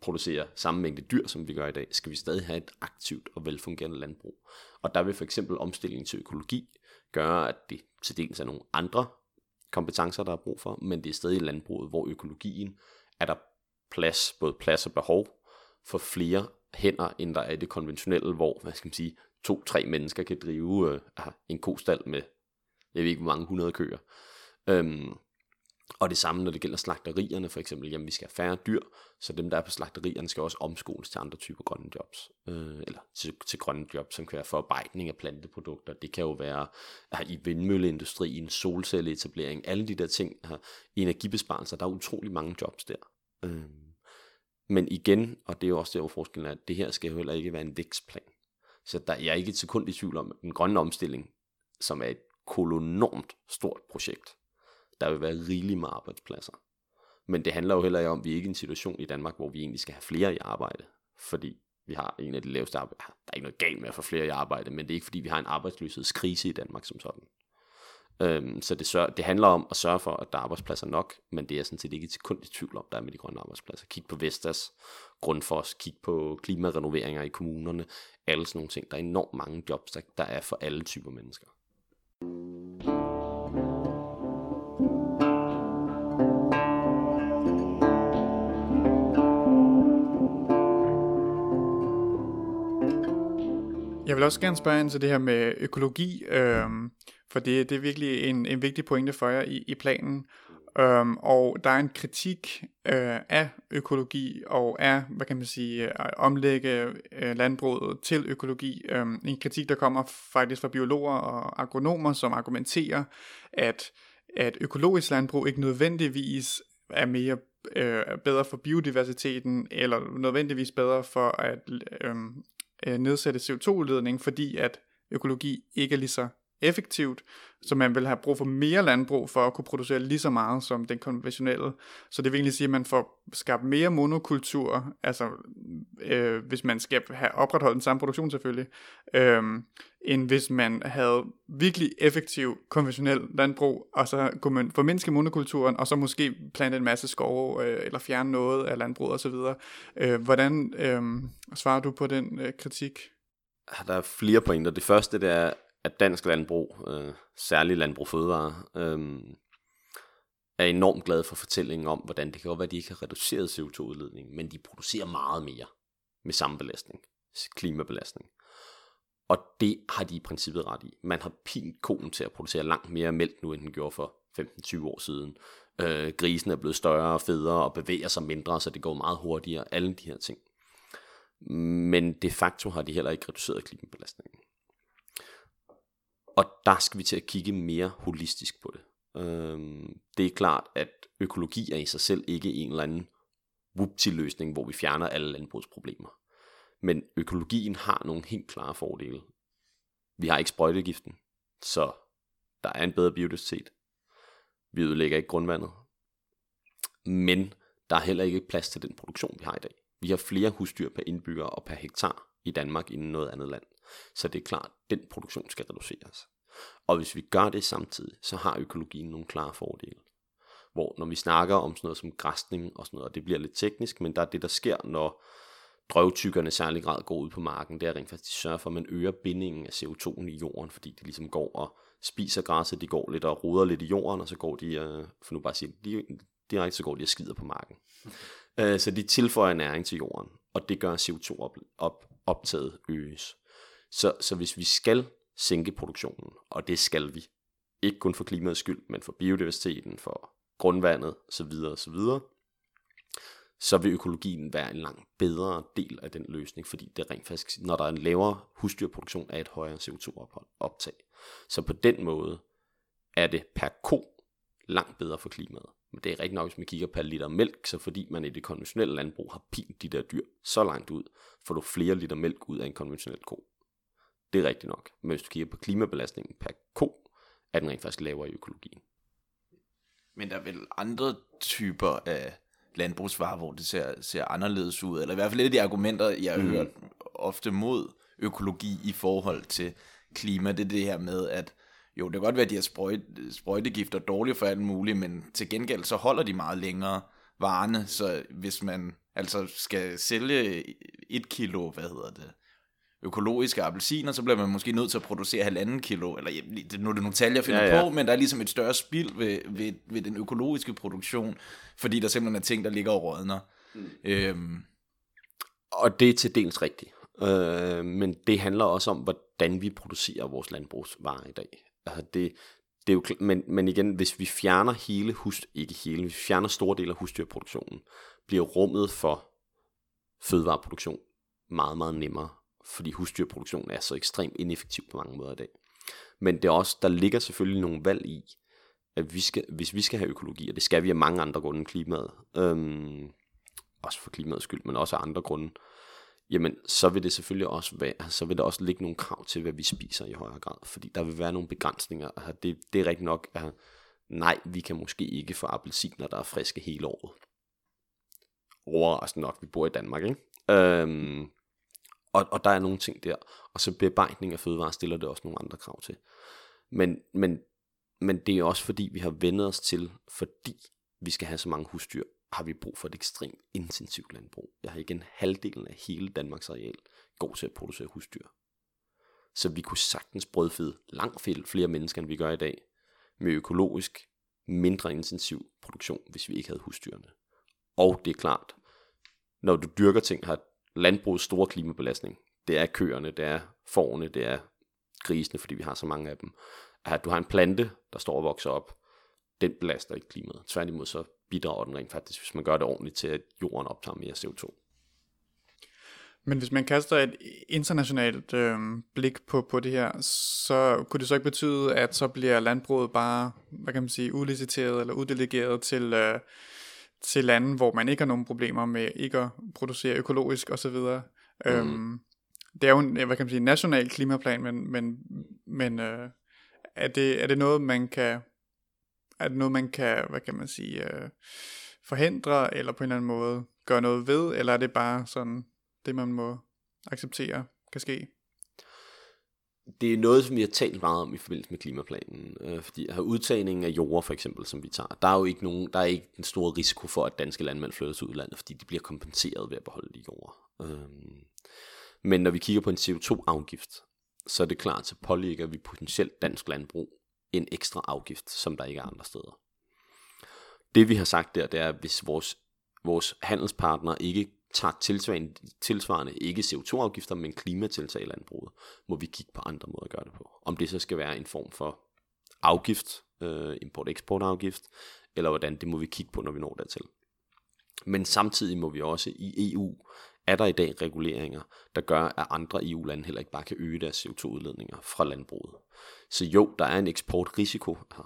producere samme mængde dyr, som vi gør i dag, skal vi stadig have et aktivt og velfungerende landbrug. Og der vil for eksempel omstillingen til økologi gøre, at det til dels er nogle andre kompetencer, der er brug for, men det er stadig landbruget, hvor økologien er der plads, både plads og behov for flere hænder, end der er i det konventionelle, hvor, hvad skal man sige, to-tre mennesker kan drive øh, ah, en kostal med, jeg ved ikke, hvor mange hundrede køer. Øhm, og det samme, når det gælder slagterierne for eksempel. Jamen, vi skal have færre dyr, så dem, der er på slagterierne, skal også omskoles til andre typer grønne jobs. Øh, eller til, til grønne jobs, som kan være forarbejdning af planteprodukter. Det kan jo være her, i vindmølleindustrien, solcelleetablering, alle de der ting. Her, energibesparelser, der er utrolig mange jobs der. Øh, men igen, og det er jo også der, hvor forskellen er, at det her skal jo heller ikke være en vækstplan. Så der, jeg er ikke et sekund i tvivl om, at den grønne omstilling, som er et kolonormt stort projekt, der vil være rigeligt med arbejdspladser. Men det handler jo heller ikke om, at vi er ikke i en situation i Danmark, hvor vi egentlig skal have flere i arbejde. Fordi vi har en af de laveste arbejde. Der er ikke noget galt med at få flere i arbejde, men det er ikke fordi, vi har en arbejdsløshedskrise i Danmark som sådan. Øhm, så det, sørger, det handler om at sørge for, at der er arbejdspladser nok, men det er sådan set ikke et sekund i tvivl om, der er med de grønne arbejdspladser. Kig på Vestas, Grundfos, kig på klimarenoveringer i kommunerne, alle sådan nogle ting. Der er enormt mange jobs, der, der er for alle typer mennesker. Jeg vil også gerne spørge ind til det her med økologi. Øhm, for det, det er virkelig en, en vigtig pointe for jer i, i planen. Øhm, og der er en kritik øh, af økologi og af, hvad kan man sige, øh, at omlægge øh, landbruget til økologi. Øhm, en kritik, der kommer faktisk fra biologer og agronomer, som argumenterer, at, at økologisk landbrug ikke nødvendigvis er mere øh, bedre for biodiversiteten, eller nødvendigvis bedre for at øhm, øh, nedsætte CO2-udledning, fordi at økologi ikke er lige så effektivt, så man vil have brug for mere landbrug for at kunne producere lige så meget som den konventionelle. Så det vil egentlig sige, at man får skabt mere monokultur, altså øh, hvis man skal have opretholdt den samme produktion selvfølgelig, øh, end hvis man havde virkelig effektiv konventionel landbrug, og så kunne man formindske monokulturen, og så måske plante en masse skove, øh, eller fjerne noget af landbruget osv. Øh, hvordan øh, svarer du på den øh, kritik? Ah, der er flere pointer. Det første det er, at dansk landbrug, øh, særligt landbrug fødevare, øh, er enormt glad for fortællingen om, hvordan det kan godt være, at de ikke har reduceret CO2-udledningen, men de producerer meget mere med samme belastning, klimabelastning. Og det har de i princippet ret i. Man har pint konen til at producere langt mere mælk nu, end den gjorde for 15-20 år siden. Øh, grisen er blevet større og federe og bevæger sig mindre, så det går meget hurtigere. Alle de her ting. Men de facto har de heller ikke reduceret klimabelastningen. Og der skal vi til at kigge mere holistisk på det. Øhm, det er klart, at økologi er i sig selv ikke en eller anden whoopty-løsning, hvor vi fjerner alle landbrugsproblemer. Men økologien har nogle helt klare fordele. Vi har ikke sprøjtegiften, så der er en bedre biodiversitet. Vi ødelægger ikke grundvandet. Men der er heller ikke plads til den produktion, vi har i dag. Vi har flere husdyr per indbygger og per hektar i Danmark end noget andet land. Så det er klart, at den produktion skal reduceres. Og hvis vi gør det samtidig, så har økologien nogle klare fordele. Hvor når vi snakker om sådan noget som græsning og sådan noget, og det bliver lidt teknisk, men der er det, der sker, når drøvtykkerne særlig grad går ud på marken, det er rent faktisk, de sørger for, at man øger bindingen af CO2 i jorden, fordi de ligesom går og spiser græsset, de går lidt og roder lidt i jorden, og så går de, øh, for nu bare at sige, direkte, så går de og skider på marken. Øh, så de tilføjer næring til jorden, og det gør CO2 op, op, optaget øges. Så, så hvis vi skal sænke produktionen, og det skal vi, ikke kun for klimaets skyld, men for biodiversiteten, for grundvandet osv. osv., så vil økologien være en langt bedre del af den løsning, fordi det rent faktisk, når der er en lavere husdyrproduktion, er et højere CO2-optag. Så på den måde er det per ko langt bedre for klimaet. Men det er rigtig nok, hvis man kigger per liter mælk, så fordi man i det konventionelle landbrug har pint de der dyr så langt ud, får du flere liter mælk ud af en konventionel ko. Det er rigtigt nok. Men hvis du kigger på klimabelastningen per ko, er den rent faktisk lavere i økologien. Men der er vel andre typer af landbrugsvarer, hvor det ser, ser anderledes ud, eller i hvert fald et af de argumenter, jeg mm. hørt ofte mod økologi i forhold til klima, det er det her med, at jo, det kan godt være, at de har sprøjt, sprøjtegifter dårlige for alt muligt, men til gengæld så holder de meget længere varerne, så hvis man altså skal sælge et kilo, hvad hedder det, økologiske appelsiner, så bliver man måske nødt til at producere halvanden kilo, eller nu er det nogle tal, jeg finder ja, ja. på, men der er ligesom et større spild ved, ved, ved den økologiske produktion, fordi der simpelthen er ting, der ligger og rådner. Mm. Øhm. Og det er til dels rigtigt. Øh, men det handler også om, hvordan vi producerer vores landbrugsvarer i dag. Altså det, det er jo, men, men igen, hvis vi fjerner hele hus, ikke hele, hvis vi fjerner store dele af husdyrproduktionen, bliver rummet for fødevareproduktion meget, meget nemmere fordi husdyrproduktionen er så ekstremt ineffektiv på mange måder i dag. Men det er også, der ligger selvfølgelig nogle valg i, at vi skal, hvis vi skal have økologi, og det skal vi af mange andre grunde end klimaet, øhm, også for klimaets skyld, men også af andre grunde, jamen så vil det selvfølgelig også være, altså, så vil der også ligge nogle krav til, hvad vi spiser i højere grad, fordi der vil være nogle begrænsninger. Altså, det, det er rigtigt nok, at nej, vi kan måske ikke få appelsiner, der er friske hele året. Overraskende nok, vi bor i Danmark, ikke? Øhm, og, og der er nogle ting der. Og så bearbejdning af fødevarer stiller det også nogle andre krav til. Men, men, men det er også fordi, vi har vendet os til, fordi vi skal have så mange husdyr, har vi brug for et ekstremt intensivt landbrug. Jeg har igen halvdelen af hele Danmarks areal går til at producere husdyr. Så vi kunne sagtens brødføde langt flere mennesker, end vi gør i dag, med økologisk, mindre intensiv produktion, hvis vi ikke havde husdyrene. Og det er klart, når du dyrker ting, har landbrugets store klimabelastning. Det er køerne, det er forne, det er grisene, fordi vi har så mange af dem. At du har en plante, der står og vokser op, den belaster ikke klimaet. Tværtimod så bidrager den rent faktisk, hvis man gør det ordentligt til, at jorden optager mere CO2. Men hvis man kaster et internationalt øh, blik på, på det her, så kunne det så ikke betyde, at så bliver landbruget bare, hvad kan man sige, udliciteret eller uddelegeret til, øh, til lande, hvor man ikke har nogen problemer med ikke at producere økologisk osv. Mm. Øhm, det er jo en, hvad kan man sige, national klimaplan, men, men, men øh, er, det, er det noget, man kan, er det noget, man kan, hvad kan man sige, øh, forhindre, eller på en eller anden måde gøre noget ved, eller er det bare sådan, det man må acceptere kan ske? Det er noget, som vi har talt meget om i forbindelse med klimaplanen, øh, fordi her udtagningen af jord for eksempel, som vi tager, der er jo ikke nogen, der er ikke en stor risiko for, at danske landmænd flytter til udlandet, fordi de bliver kompenseret ved at beholde de jord. Øh, men når vi kigger på en CO2-afgift, så er det klart, så pålægger vi potentielt dansk landbrug en ekstra afgift, som der ikke er andre steder. Det vi har sagt der, det er, at hvis vores, vores handelspartnere ikke tager tilsvarende, tilsvarende ikke CO2-afgifter, men klimatiltag i landbruget, må vi kigge på andre måder at gøre det på. Om det så skal være en form for afgift, øh, import-eksport-afgift, eller hvordan, det må vi kigge på, når vi når dertil. Men samtidig må vi også i EU, er der i dag reguleringer, der gør, at andre EU-lande heller ikke bare kan øge deres CO2-udledninger fra landbruget. Så jo, der er en eksportrisiko, altså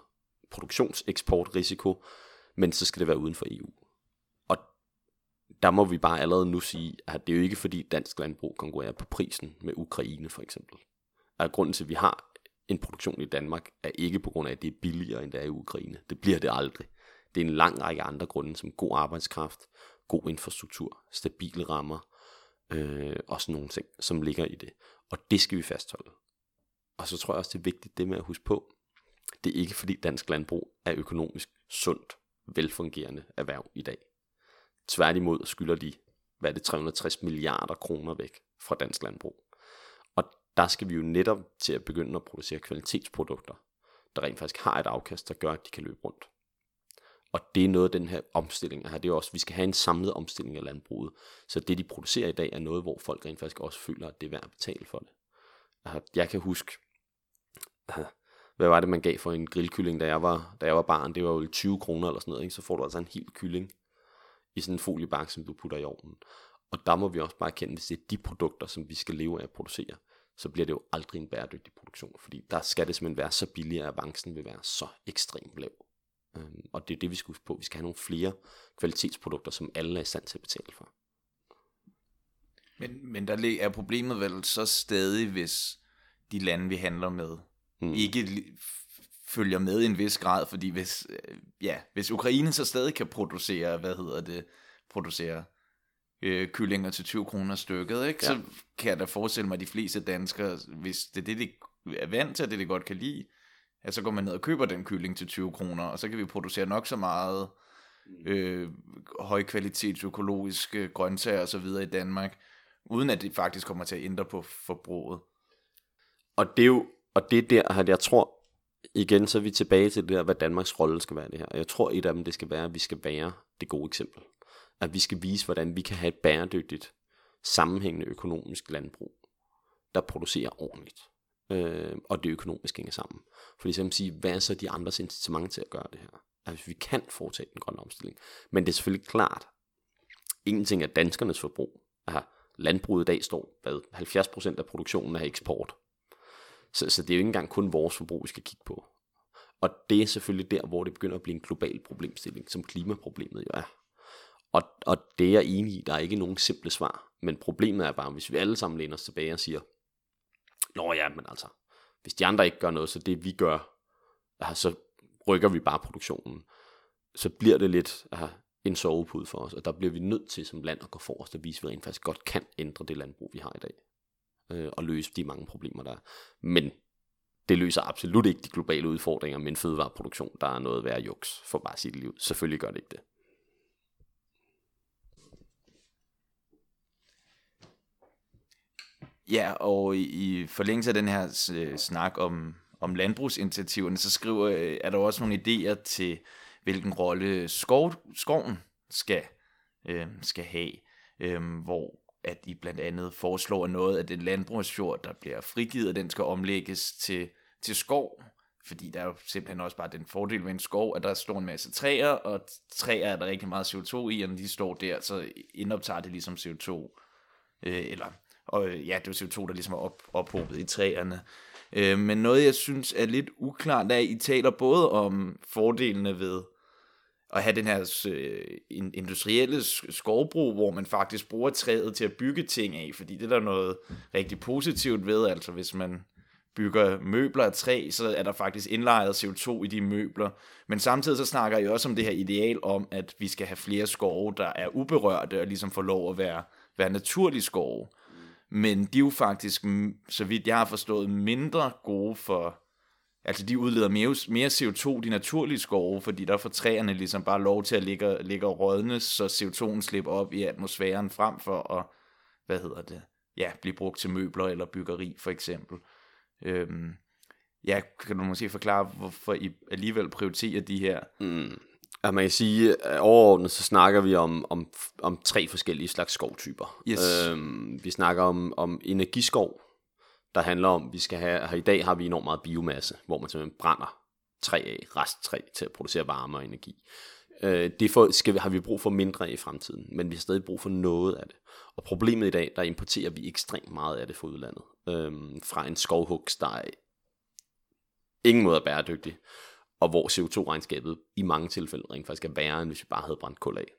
produktionseksportrisiko, men så skal det være uden for EU der må vi bare allerede nu sige, at det er jo ikke fordi dansk landbrug konkurrerer på prisen med Ukraine for eksempel. Og grunden til, at vi har en produktion i Danmark, er ikke på grund af, at det er billigere, end det er i Ukraine. Det bliver det aldrig. Det er en lang række andre grunde, som god arbejdskraft, god infrastruktur, stabile rammer, øh, og sådan nogle ting, som ligger i det. Og det skal vi fastholde. Og så tror jeg også, det er vigtigt det med at huske på, det er ikke fordi dansk landbrug er økonomisk sundt, velfungerende erhverv i dag. Tværtimod skylder de, hvad er det, 360 milliarder kroner væk fra dansk landbrug. Og der skal vi jo netop til at begynde at producere kvalitetsprodukter, der rent faktisk har et afkast, der gør, at de kan løbe rundt. Og det er noget af den her omstilling her. Det er også, vi skal have en samlet omstilling af landbruget. Så det, de producerer i dag, er noget, hvor folk rent faktisk også føler, at det er værd at betale for det. Altså, jeg kan huske, altså, hvad var det, man gav for en grillkylling, da jeg var, da jeg var barn? Det var jo 20 kroner eller sådan noget. Ikke? Så får du altså en hel kylling i sådan en foliebakke, som du putter i ovnen. Og der må vi også bare kende, hvis det er de produkter, som vi skal leve af at producere, så bliver det jo aldrig en bæredygtig produktion, fordi der skal det simpelthen være så billigt, at avancen vil være så ekstremt lav. Øhm, og det er det, vi skal huske på. Vi skal have nogle flere kvalitetsprodukter, som alle er i stand til at betale for. Men, men der er problemet vel så stadig, hvis de lande, vi handler med, mm. ikke følger med i en vis grad, fordi hvis, øh, ja, hvis Ukraine så stadig kan producere, hvad hedder det, producere øh, kyllinger til 20 kroner stykket, ikke? Ja. så kan jeg da forestille mig, at de fleste danskere, hvis det er det, de er vant til, det de godt kan lide, at så går man ned og køber den kylling til 20 kroner, og så kan vi producere nok så meget mm. øh, højkvalitets økologiske grøntsager og så videre i Danmark, uden at det faktisk kommer til at ændre på forbruget. Og det er jo, og det er der, at jeg tror, igen, så er vi tilbage til det der, hvad Danmarks rolle skal være det her. Jeg tror, et af dem, det skal være, at vi skal være det gode eksempel. At vi skal vise, hvordan vi kan have et bæredygtigt, sammenhængende økonomisk landbrug, der producerer ordentligt. Øh, og det økonomisk hænger sammen. Fordi så kan man sige, hvad er så de andres incitament til at gøre det her? Altså, vi kan foretage den grønne omstilling. Men det er selvfølgelig klart, en ting er danskernes forbrug. Aha, landbruget i dag står, hvad, 70% af produktionen er eksport. Så, så det er jo ikke engang kun vores forbrug, vi skal kigge på. Og det er selvfølgelig der, hvor det begynder at blive en global problemstilling, som klimaproblemet jo er. Og, og det er jeg enig i, der er ikke nogen simple svar. Men problemet er bare, hvis vi alle sammen læner os tilbage og siger, Nå ja, men altså, hvis de andre ikke gør noget, så det vi gør, så rykker vi bare produktionen. Så bliver det lidt en sovepude for os, og der bliver vi nødt til som land at gå forrest og vise, at vi rent faktisk godt kan ændre det landbrug, vi har i dag øh, og løse de mange problemer, der er. Men det løser absolut ikke de globale udfordringer med en fødevareproduktion, der er noget værd juks, for bare sit det liv. Selvfølgelig gør det ikke det. Ja, og i, i forlængelse af den her øh, snak om, om landbrugsinitiativerne, så skriver, øh, er der også nogle idéer til, hvilken rolle skov, skoven skal, øh, skal have, øh, hvor at I blandt andet foreslår noget af den landbrugsjord, der bliver frigivet, den skal omlægges til, til skov, fordi der er jo simpelthen også bare den fordel ved en skov, at der står en masse træer, og træer er der rigtig meget CO2 i, og når de står der, så indoptager det ligesom CO2, øh, eller, og ja, det er CO2, der ligesom er op, ophobet i træerne. Øh, men noget, jeg synes er lidt uklart, er, at I taler både om fordelene ved at have den her øh, industrielle skovbrug, hvor man faktisk bruger træet til at bygge ting af, fordi det er der noget rigtig positivt ved, altså hvis man bygger møbler af træ, så er der faktisk indlejret CO2 i de møbler. Men samtidig så snakker jeg også om det her ideal om, at vi skal have flere skove, der er uberørte og ligesom får lov at være, være naturlige skove. Men de er jo faktisk, så vidt jeg har forstået, mindre gode for, altså de udleder mere, mere CO2, de naturlige skove, fordi der får træerne ligesom bare lov til at ligge, ligge og rådne, så CO2'en slipper op i atmosfæren frem for at, hvad hedder det, ja, blive brugt til møbler eller byggeri for eksempel. Øhm, ja, kan du måske forklare, hvorfor I alligevel prioriterer de her? Mm. Ja, man kan sige, at overordnet så snakker vi om, om, om tre forskellige slags skovtyper. Yes. Øhm, vi snakker om, om energiskov, der handler om, vi skal have, her i dag har vi enormt meget biomasse, hvor man simpelthen brænder træ af, resttræ til at producere varme og energi. Øh, det for, skal, har vi brug for mindre i fremtiden, men vi har stadig brug for noget af det. Og problemet i dag, der importerer vi ekstremt meget af det fra udlandet. Øhm, fra en skovhugst, der er ingen måde er bæredygtig, og hvor CO2-regnskabet i mange tilfælde rent faktisk er værre, end hvis vi bare havde brændt kul af.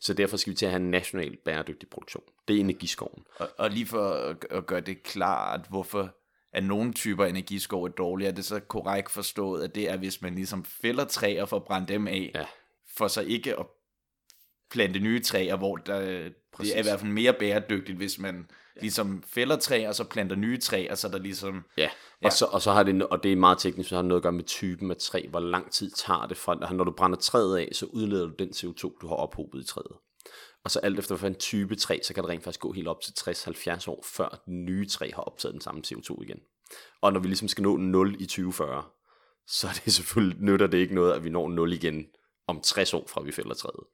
Så derfor skal vi til at have en national bæredygtig produktion. Det er energiskoven. Og, og lige for at, gøre det klart, hvorfor at nogle typer energiskov er dårlige, er det så korrekt forstået, at det er, hvis man ligesom fælder træer for at brænde dem af, ja. for så ikke at plante nye træer, hvor der, Præcis. det er i hvert fald mere bæredygtigt, hvis man ja. ligesom fælder træer, og så planter nye træer, så der ligesom... Ja, ja. Og, så, og så har det, og det er meget teknisk, så har det noget at gøre med typen af træ, hvor lang tid tager det fra, når du brænder træet af, så udleder du den CO2, du har ophobet i træet. Og så alt efter en type træ, så kan det rent faktisk gå helt op til 60-70 år, før den nye træ har optaget den samme CO2 igen. Og når vi ligesom skal nå 0 i 2040, så er det selvfølgelig, nytter det ikke noget, at vi når 0 igen om 60 år fra vi fælder træet.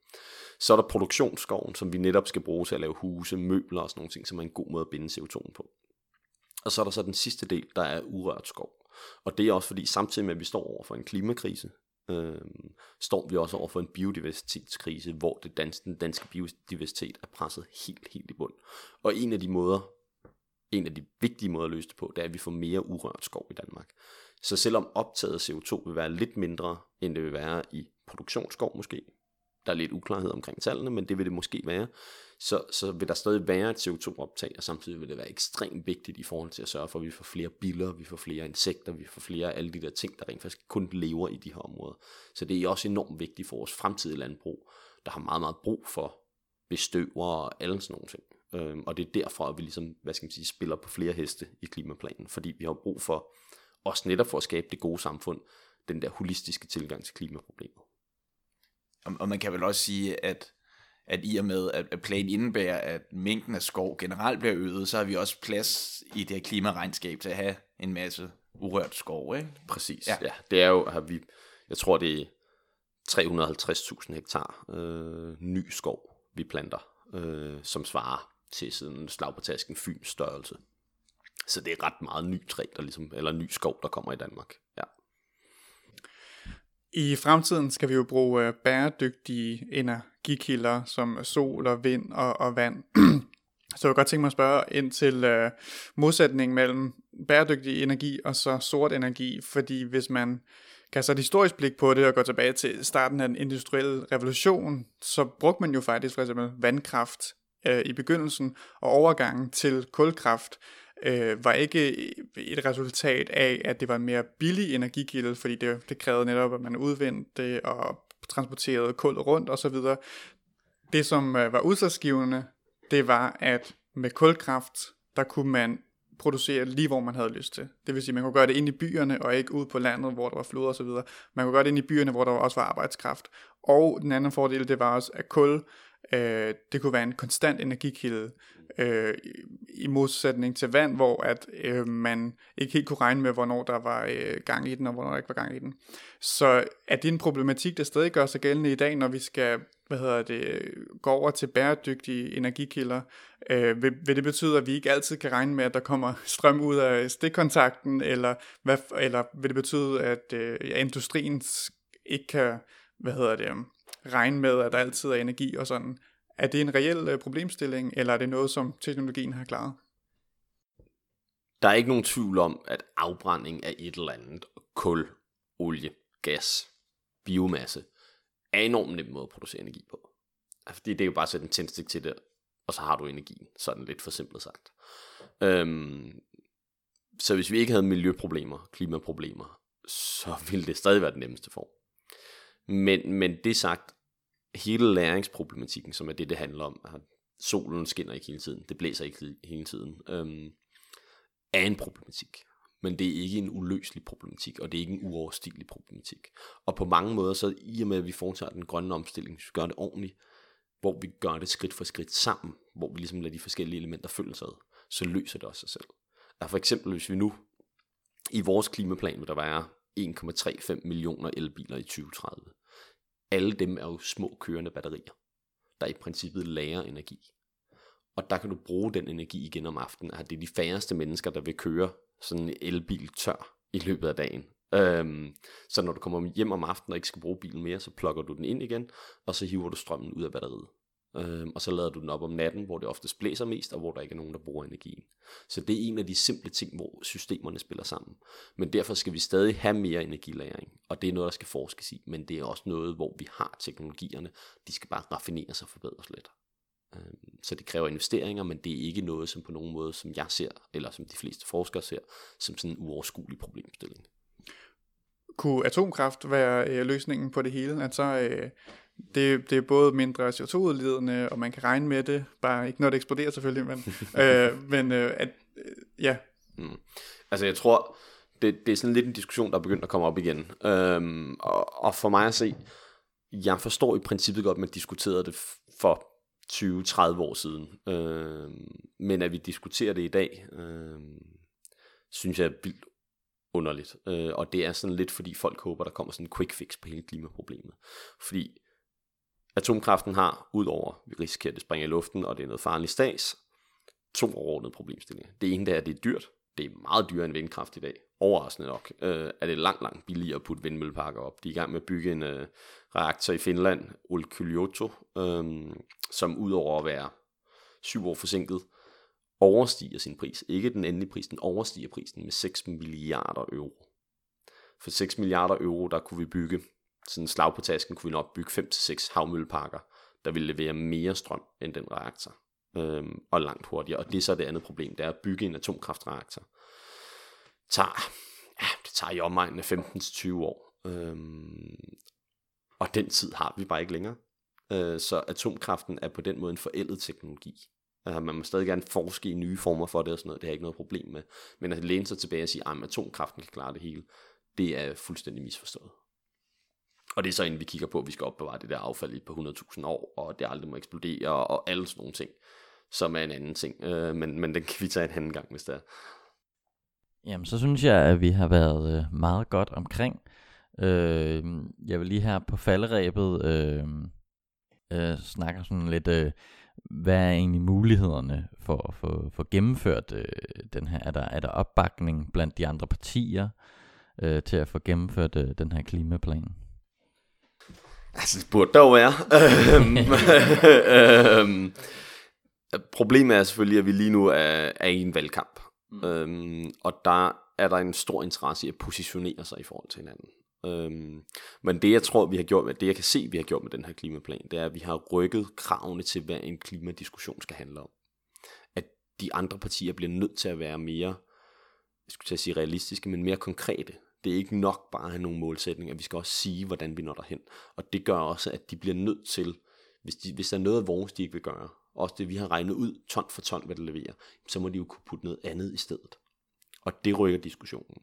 Så er der produktionsskoven, som vi netop skal bruge til at lave huse, møbler og sådan nogle ting, som er en god måde at binde CO2 på. Og så er der så den sidste del, der er urørt skov. Og det er også fordi, samtidig med at vi står over for en klimakrise, øh, står vi også over for en biodiversitetskrise, hvor det danske, den danske biodiversitet er presset helt, helt i bund. Og en af de måder, en af de vigtige måder at løse det på, det er, at vi får mere urørt skov i Danmark. Så selvom optaget CO2 vil være lidt mindre, end det vil være i produktionsskov måske, der er lidt uklarhed omkring tallene, men det vil det måske være, så, så vil der stadig være et CO2-optag, og samtidig vil det være ekstremt vigtigt i forhold til at sørge for, at vi får flere biller, vi får flere insekter, vi får flere af alle de der ting, der rent faktisk kun lever i de her områder. Så det er også enormt vigtigt for vores fremtidige landbrug, der har meget, meget brug for bestøver og alle sådan nogle ting. Øhm, og det er derfor, at vi ligesom, hvad skal man sige, spiller på flere heste i klimaplanen, fordi vi har brug for, også netop for at skabe det gode samfund, den der holistiske tilgang til klimaproblemet. Og, og man kan vel også sige, at, at i og med, at, planen indebærer, at mængden af skov generelt bliver øget, så har vi også plads i det her klimaregnskab til at have en masse urørt skov, ikke? Præcis, ja. ja. Det er jo, har vi, jeg tror det er 350.000 hektar øh, ny skov, vi planter, øh, som svarer til sådan slag på tasken Fyns størrelse. Så det er ret meget ny træ, der ligesom, eller ny skov, der kommer i Danmark. I fremtiden skal vi jo bruge øh, bæredygtige energikilder som sol og vind og, og vand. så jeg vil godt tænke mig at spørge ind til uh, modsætningen mellem bæredygtig energi og så sort energi, fordi hvis man kaster et historisk blik på det og går tilbage til starten af den industrielle revolution, så brugte man jo faktisk for eksempel vandkraft uh, i begyndelsen og overgangen til kulkraft øh, var ikke et resultat af, at det var en mere billig energikilde, fordi det, det krævede netop, at man udvendte og transporterede kul rundt osv. Det, som øh, var udsatsgivende, det var, at med kulkraft, der kunne man producere lige hvor man havde lyst til. Det vil sige, man kunne gøre det ind i byerne og ikke ud på landet, hvor der var floder osv. Man kunne gøre det ind i byerne, hvor der også var arbejdskraft. Og den anden fordel, det var også, at kul Øh, det kunne være en konstant energikilde, øh, i modsætning til vand, hvor at øh, man ikke helt kunne regne med, hvornår der var øh, gang i den, og hvornår der ikke var gang i den. Så er det en problematik, der stadig gør sig gældende i dag, når vi skal hvad hedder det, gå over til bæredygtige energikilder? Øh, vil, vil det betyde, at vi ikke altid kan regne med, at der kommer strøm ud af stikkontakten, eller, hvad, eller vil det betyde, at øh, ja, industrien ikke kan hvad hedder det, regne med, at der altid er energi og sådan? Er det en reel øh, problemstilling, eller er det noget, som teknologien har klaret? Der er ikke nogen tvivl om, at afbrænding af et eller andet, kul, olie, gas, biomasse, er enormt nem måde at producere energi på. Altså, fordi det er jo bare at sætte en tændstik til det, og så har du energien, sådan lidt for simpelt sagt. Øhm, så hvis vi ikke havde miljøproblemer, klimaproblemer, så ville det stadig være den nemmeste form. Men, men det sagt, hele læringsproblematikken, som er det, det handler om, at solen skinner ikke hele tiden, det blæser ikke hele tiden, øhm, er en problematik. Men det er ikke en uløselig problematik, og det er ikke en uoverstigelig problematik. Og på mange måder, så i og med, at vi foretager den grønne omstilling, hvis vi gør det ordentligt, hvor vi gør det skridt for skridt sammen, hvor vi ligesom lader de forskellige elementer følge sig ad, så løser det også sig selv. Og for eksempel, hvis vi nu i vores klimaplan vil der være 1,35 millioner elbiler i 2030 alle dem er jo små kørende batterier, der i princippet lærer energi. Og der kan du bruge den energi igen om aftenen. Det er de færreste mennesker, der vil køre sådan en elbil tør i løbet af dagen. Øhm, så når du kommer hjem om aftenen og ikke skal bruge bilen mere, så plukker du den ind igen, og så hiver du strømmen ud af batteriet. Øh, og så lader du den op om natten, hvor det oftest blæser mest, og hvor der ikke er nogen, der bruger energien. Så det er en af de simple ting, hvor systemerne spiller sammen. Men derfor skal vi stadig have mere energilagring, og det er noget, der skal forskes i, men det er også noget, hvor vi har teknologierne. De skal bare raffineres og forbedres lidt. Øhm, så det kræver investeringer, men det er ikke noget, som på nogen måde, som jeg ser, eller som de fleste forskere ser, som sådan en uoverskuelig problemstilling. Kunne atomkraft være øh, løsningen på det hele? At så øh, det, det er både mindre CO2-udledende, og man kan regne med det, bare ikke når det eksploderer selvfølgelig, men, øh, men øh, at, øh, ja. Mm. Altså jeg tror, det, det er sådan lidt en diskussion, der er begyndt at komme op igen. Øhm, og, og for mig at se, jeg forstår i princippet godt, at man diskuterede det for 20-30 år siden. Øhm, men at vi diskuterer det i dag, øhm, synes jeg er vildt underligt. Øh, og det er sådan lidt, fordi folk håber, der kommer sådan en quick fix på hele klimaproblemet. Fordi Atomkraften har, udover at vi risikerer, at det springer i luften, og det er noget farligt stas, to overordnede problemstillinger. Det ene det er, at det er dyrt. Det er meget dyrere end vindkraft i dag. Overraskende nok øh, er det langt, langt billigere at putte vindmølleparker op. De er i gang med at bygge en øh, reaktor i Finland, Olkiluoto, øh, som udover at være syv år forsinket, overstiger sin pris. Ikke den endelige pris, den overstiger prisen med 6 milliarder euro. For 6 milliarder euro, der kunne vi bygge sådan slag på tasken kunne vi nok bygge 5-6 havmølleparker, der ville levere mere strøm end den reaktor, øhm, og langt hurtigere. Og det er så det andet problem, det er at bygge en atomkraftreaktor. Tager, ja, det tager i omegnen af 15-20 år. Øhm, og den tid har vi bare ikke længere. Øh, så atomkraften er på den måde en forældet teknologi. Uh, man må stadig gerne forske i nye former for det og sådan noget, det har jeg ikke noget problem med. Men at læne sig tilbage og sige, at atomkraften kan klare det hele, det er fuldstændig misforstået. Og det er så inden vi kigger på, at vi skal opbevare det der affald i på 100.000 år, og det aldrig må eksplodere, og alle sådan nogle ting, som er en anden ting. Øh, men, men den kan vi tage en anden gang, hvis det er. Jamen, så synes jeg, at vi har været øh, meget godt omkring. Øh, jeg vil lige her på falderæbet øh, øh, snakke sådan lidt, øh, hvad er egentlig mulighederne for at få, for gennemført øh, den her? Er der, er der opbakning blandt de andre partier øh, til at få gennemført øh, den her klimaplan? Altså, det burde jo være. Øhm, øhm, problemet er selvfølgelig, at vi lige nu er, er i en valgkamp. Mm. Øhm, og der er der en stor interesse i at positionere sig i forhold til hinanden. Øhm, men det jeg tror, vi har gjort med, det jeg kan se, vi har gjort med den her klimaplan, det er, at vi har rykket kravene til, hvad en klimadiskussion skal handle om. At de andre partier bliver nødt til at være mere, jeg skulle til at sige realistiske, men mere konkrete det er ikke nok bare at have nogle målsætninger, vi skal også sige, hvordan vi når derhen. Og det gør også, at de bliver nødt til, hvis, de, hvis der er noget af vores, de ikke vil gøre, også det vi har regnet ud, ton for ton, hvad det leverer, så må de jo kunne putte noget andet i stedet. Og det rykker diskussionen.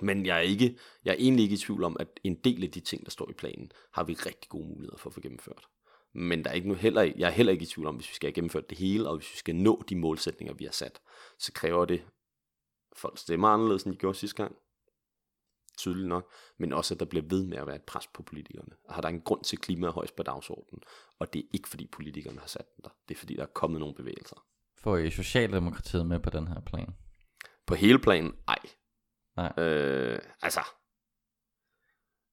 Men jeg er, ikke, jeg er egentlig ikke i tvivl om, at en del af de ting, der står i planen, har vi rigtig gode muligheder for at få gennemført. Men der er ikke nu heller, jeg er heller ikke i tvivl om, hvis vi skal have gennemført det hele, og hvis vi skal nå de målsætninger, vi har sat, så kræver det, folk stemmer anderledes, end de gjorde sidste gang. Tydeligt nok. Men også, at der bliver ved med at være et pres på politikerne. Og har der en grund til, klima højst på dagsordenen. Og det er ikke, fordi politikerne har sat den der. Det er, fordi der er kommet nogle bevægelser. Får I Socialdemokratiet med på den her plan? På hele planen, ej. Nej. Øh, altså,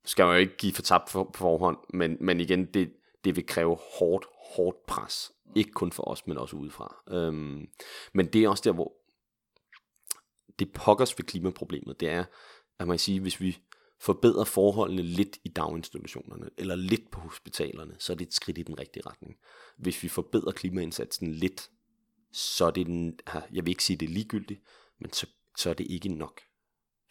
skal man jo ikke give for tabt for, på forhånd, men, men igen, det, det vil kræve hårdt, hårdt pres. Ikke kun for os, men også udefra. Øhm, men det er også der, hvor det pokkers ved klimaproblemet, det er, at man sige, hvis vi forbedrer forholdene lidt i daginstitutionerne, eller lidt på hospitalerne, så er det et skridt i den rigtige retning. Hvis vi forbedrer klimaindsatsen lidt, så er det den, jeg vil ikke sige, det er ligegyldigt, men så, så er det ikke nok.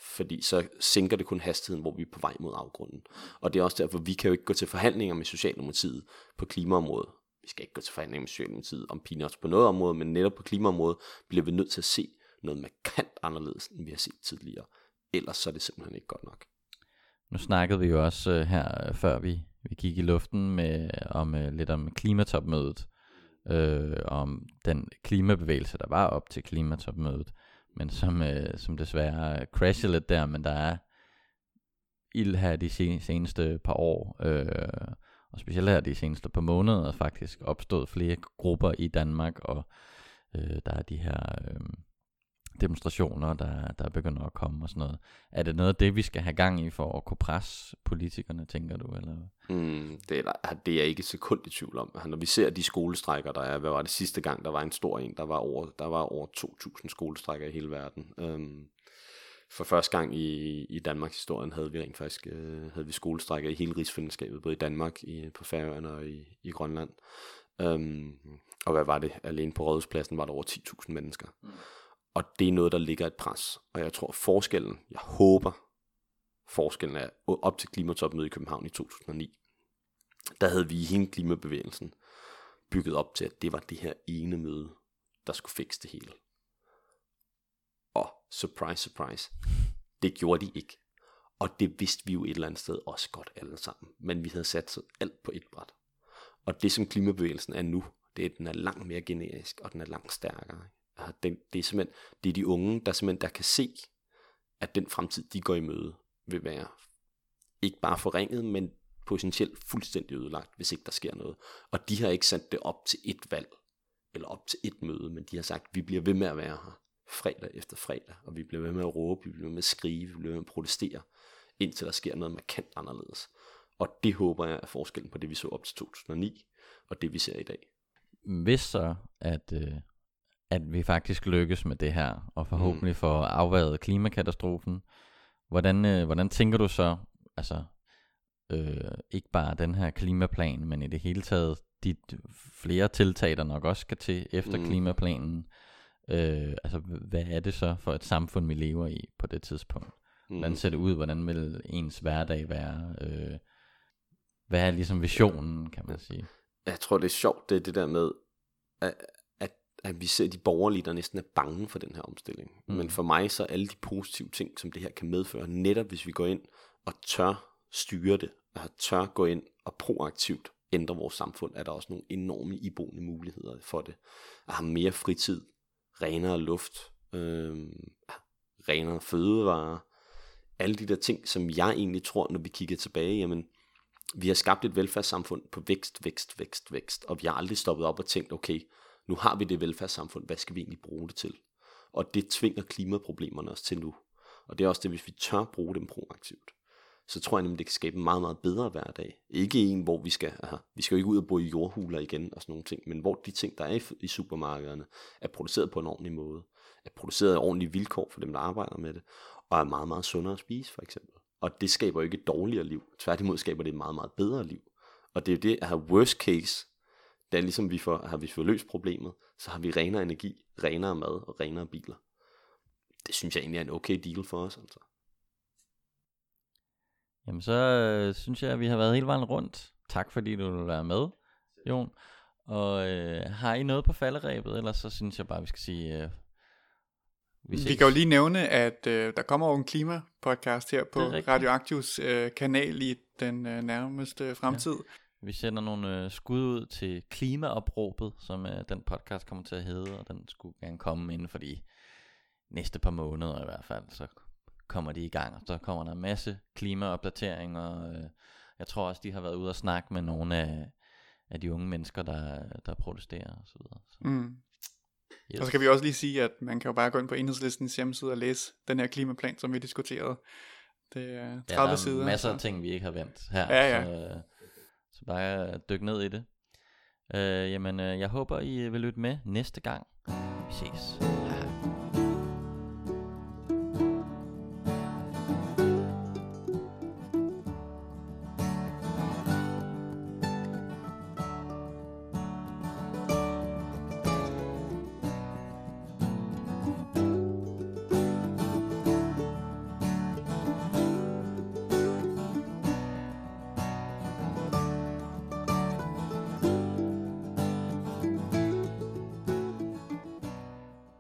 Fordi så sænker det kun hastigheden, hvor vi er på vej mod afgrunden. Og det er også derfor, vi kan jo ikke gå til forhandlinger med Socialdemokratiet på klimaområdet. Vi skal ikke gå til forhandlinger med Socialdemokratiet om peanuts på noget område, men netop på klimaområdet bliver vi nødt til at se noget markant anderledes, end vi har set tidligere. Ellers så er det simpelthen ikke godt nok. Nu snakkede vi jo også øh, her, øh, før vi, vi gik i luften, med, øh, om øh, lidt om klimatopmødet, øh, om den klimabevægelse, der var op til klimatopmødet, men som, øh, som desværre øh, crashede lidt der, men der er ild her de seneste par år, øh, og specielt her de seneste par måneder, faktisk opstået flere grupper i Danmark, og øh, der er de her... Øh, demonstrationer, der, der begynder at komme og sådan noget. Er det noget af det, vi skal have gang i for at kunne presse politikerne, tænker du? Eller? Mm, det, er, det er jeg ikke sekund i tvivl om. Når vi ser de skolestrækker, der er, hvad var det sidste gang, der var en stor en, der var over, der var over 2.000 skolestrækker i hele verden. Um, for første gang i, i Danmarks historien havde vi rent faktisk øh, havde vi skolestrækker i hele rigsfællesskabet, både i Danmark, i, på Færøerne og i, i Grønland. Um, og hvad var det? Alene på Rådhuspladsen var der over 10.000 mennesker. Mm. Og det er noget, der ligger et pres. Og jeg tror forskellen, jeg håber, forskellen er op til klimatopmødet i København i 2009. Der havde vi i hele klimabevægelsen bygget op til, at det var det her ene møde, der skulle fikse det hele. Og surprise, surprise, det gjorde de ikke. Og det vidste vi jo et eller andet sted også godt alle sammen. Men vi havde sat alt på et bræt. Og det som klimabevægelsen er nu, det er, at den er langt mere generisk, og den er langt stærkere. Det, det er simpelthen, det er de unge, der simpelthen der kan se, at den fremtid, de går i møde, vil være ikke bare forringet, men potentielt fuldstændig ødelagt, hvis ikke der sker noget. Og de har ikke sendt det op til et valg, eller op til et møde, men de har sagt, vi bliver ved med at være her, fredag efter fredag, og vi bliver ved med at råbe, vi bliver ved med at skrive, vi bliver ved med at protestere, indtil der sker noget markant anderledes. Og det håber jeg er forskellen på det, vi så op til 2009, og det vi ser i dag. Hvis så, at øh, at vi faktisk lykkes med det her, og forhåbentlig mm. får afværet klimakatastrofen. Hvordan, øh, hvordan tænker du så, altså øh, ikke bare den her klimaplan, men i det hele taget de flere tiltag, der nok også skal til efter mm. klimaplanen. Øh, altså, hvad er det så for et samfund, vi lever i på det tidspunkt? Mm. Hvordan ser det ud? Hvordan vil ens hverdag være? Øh, hvad er ligesom visionen, kan man sige? Jeg tror, det er sjovt, det, det der med, at, at vi ser de borgerlige, der næsten er bange for den her omstilling. Mm. Men for mig så er alle de positive ting, som det her kan medføre, netop hvis vi går ind og tør styre det, og tør gå ind og proaktivt ændre vores samfund, er der også nogle enorme iboende muligheder for det. At have mere fritid, renere luft, øh, renere fødevarer, alle de der ting, som jeg egentlig tror, når vi kigger tilbage, jamen, vi har skabt et velfærdssamfund på vækst, vækst, vækst, vækst, og vi har aldrig stoppet op og tænkt, okay, nu har vi det velfærdssamfund, hvad skal vi egentlig bruge det til? Og det tvinger klimaproblemerne os til nu. Og det er også det, hvis vi tør bruge dem proaktivt, så tror jeg nemlig, det kan skabe en meget, meget bedre hverdag. Ikke en, hvor vi skal, aha, vi skal jo ikke ud og bo i jordhuler igen og sådan nogle ting, men hvor de ting, der er i, i supermarkederne, er produceret på en ordentlig måde, er produceret af ordentlige vilkår for dem, der arbejder med det, og er meget, meget sundere at spise, for eksempel. Og det skaber jo ikke et dårligere liv. Tværtimod skaber det et meget, meget bedre liv. Og det er jo det, at have worst case det er ligesom, vi får, har vi fået løst problemet, så har vi renere energi, renere mad og renere biler. Det synes jeg egentlig er en okay deal for os. Altså. Jamen så øh, synes jeg, at vi har været hele vejen rundt. Tak fordi du vil være med, Jon. Og øh, har I noget på falderæbet, eller så synes jeg bare, vi skal sige... Øh, vi, vi kan jo lige nævne, at øh, der kommer jo en klimapodcast her på Radioaktivs øh, kanal i den øh, nærmeste fremtid. Ja Vi sender nogle øh, skud ud til klimaopråbet, som øh, den podcast kommer til at hedde, og den skulle gerne komme inden for de næste par måneder i hvert fald, så kommer de i gang, og så kommer der en masse klimaopdateringer. Øh, jeg tror også, de har været ude og snakke med nogle af, af de unge mennesker, der, der protesterer og så videre. Så. Mm. Yes. Og så kan vi også lige sige, at man kan jo bare gå ind på enhedslistens hjemmeside og læse den her klimaplan, som vi diskuterede. Det er 30 ja, der er sider. masser af ting, vi ikke har vendt her. Ja, ja. Så, så bare dyk ned i det. Øh, jamen, øh, jeg håber, I vil lytte med næste gang. Vi ses.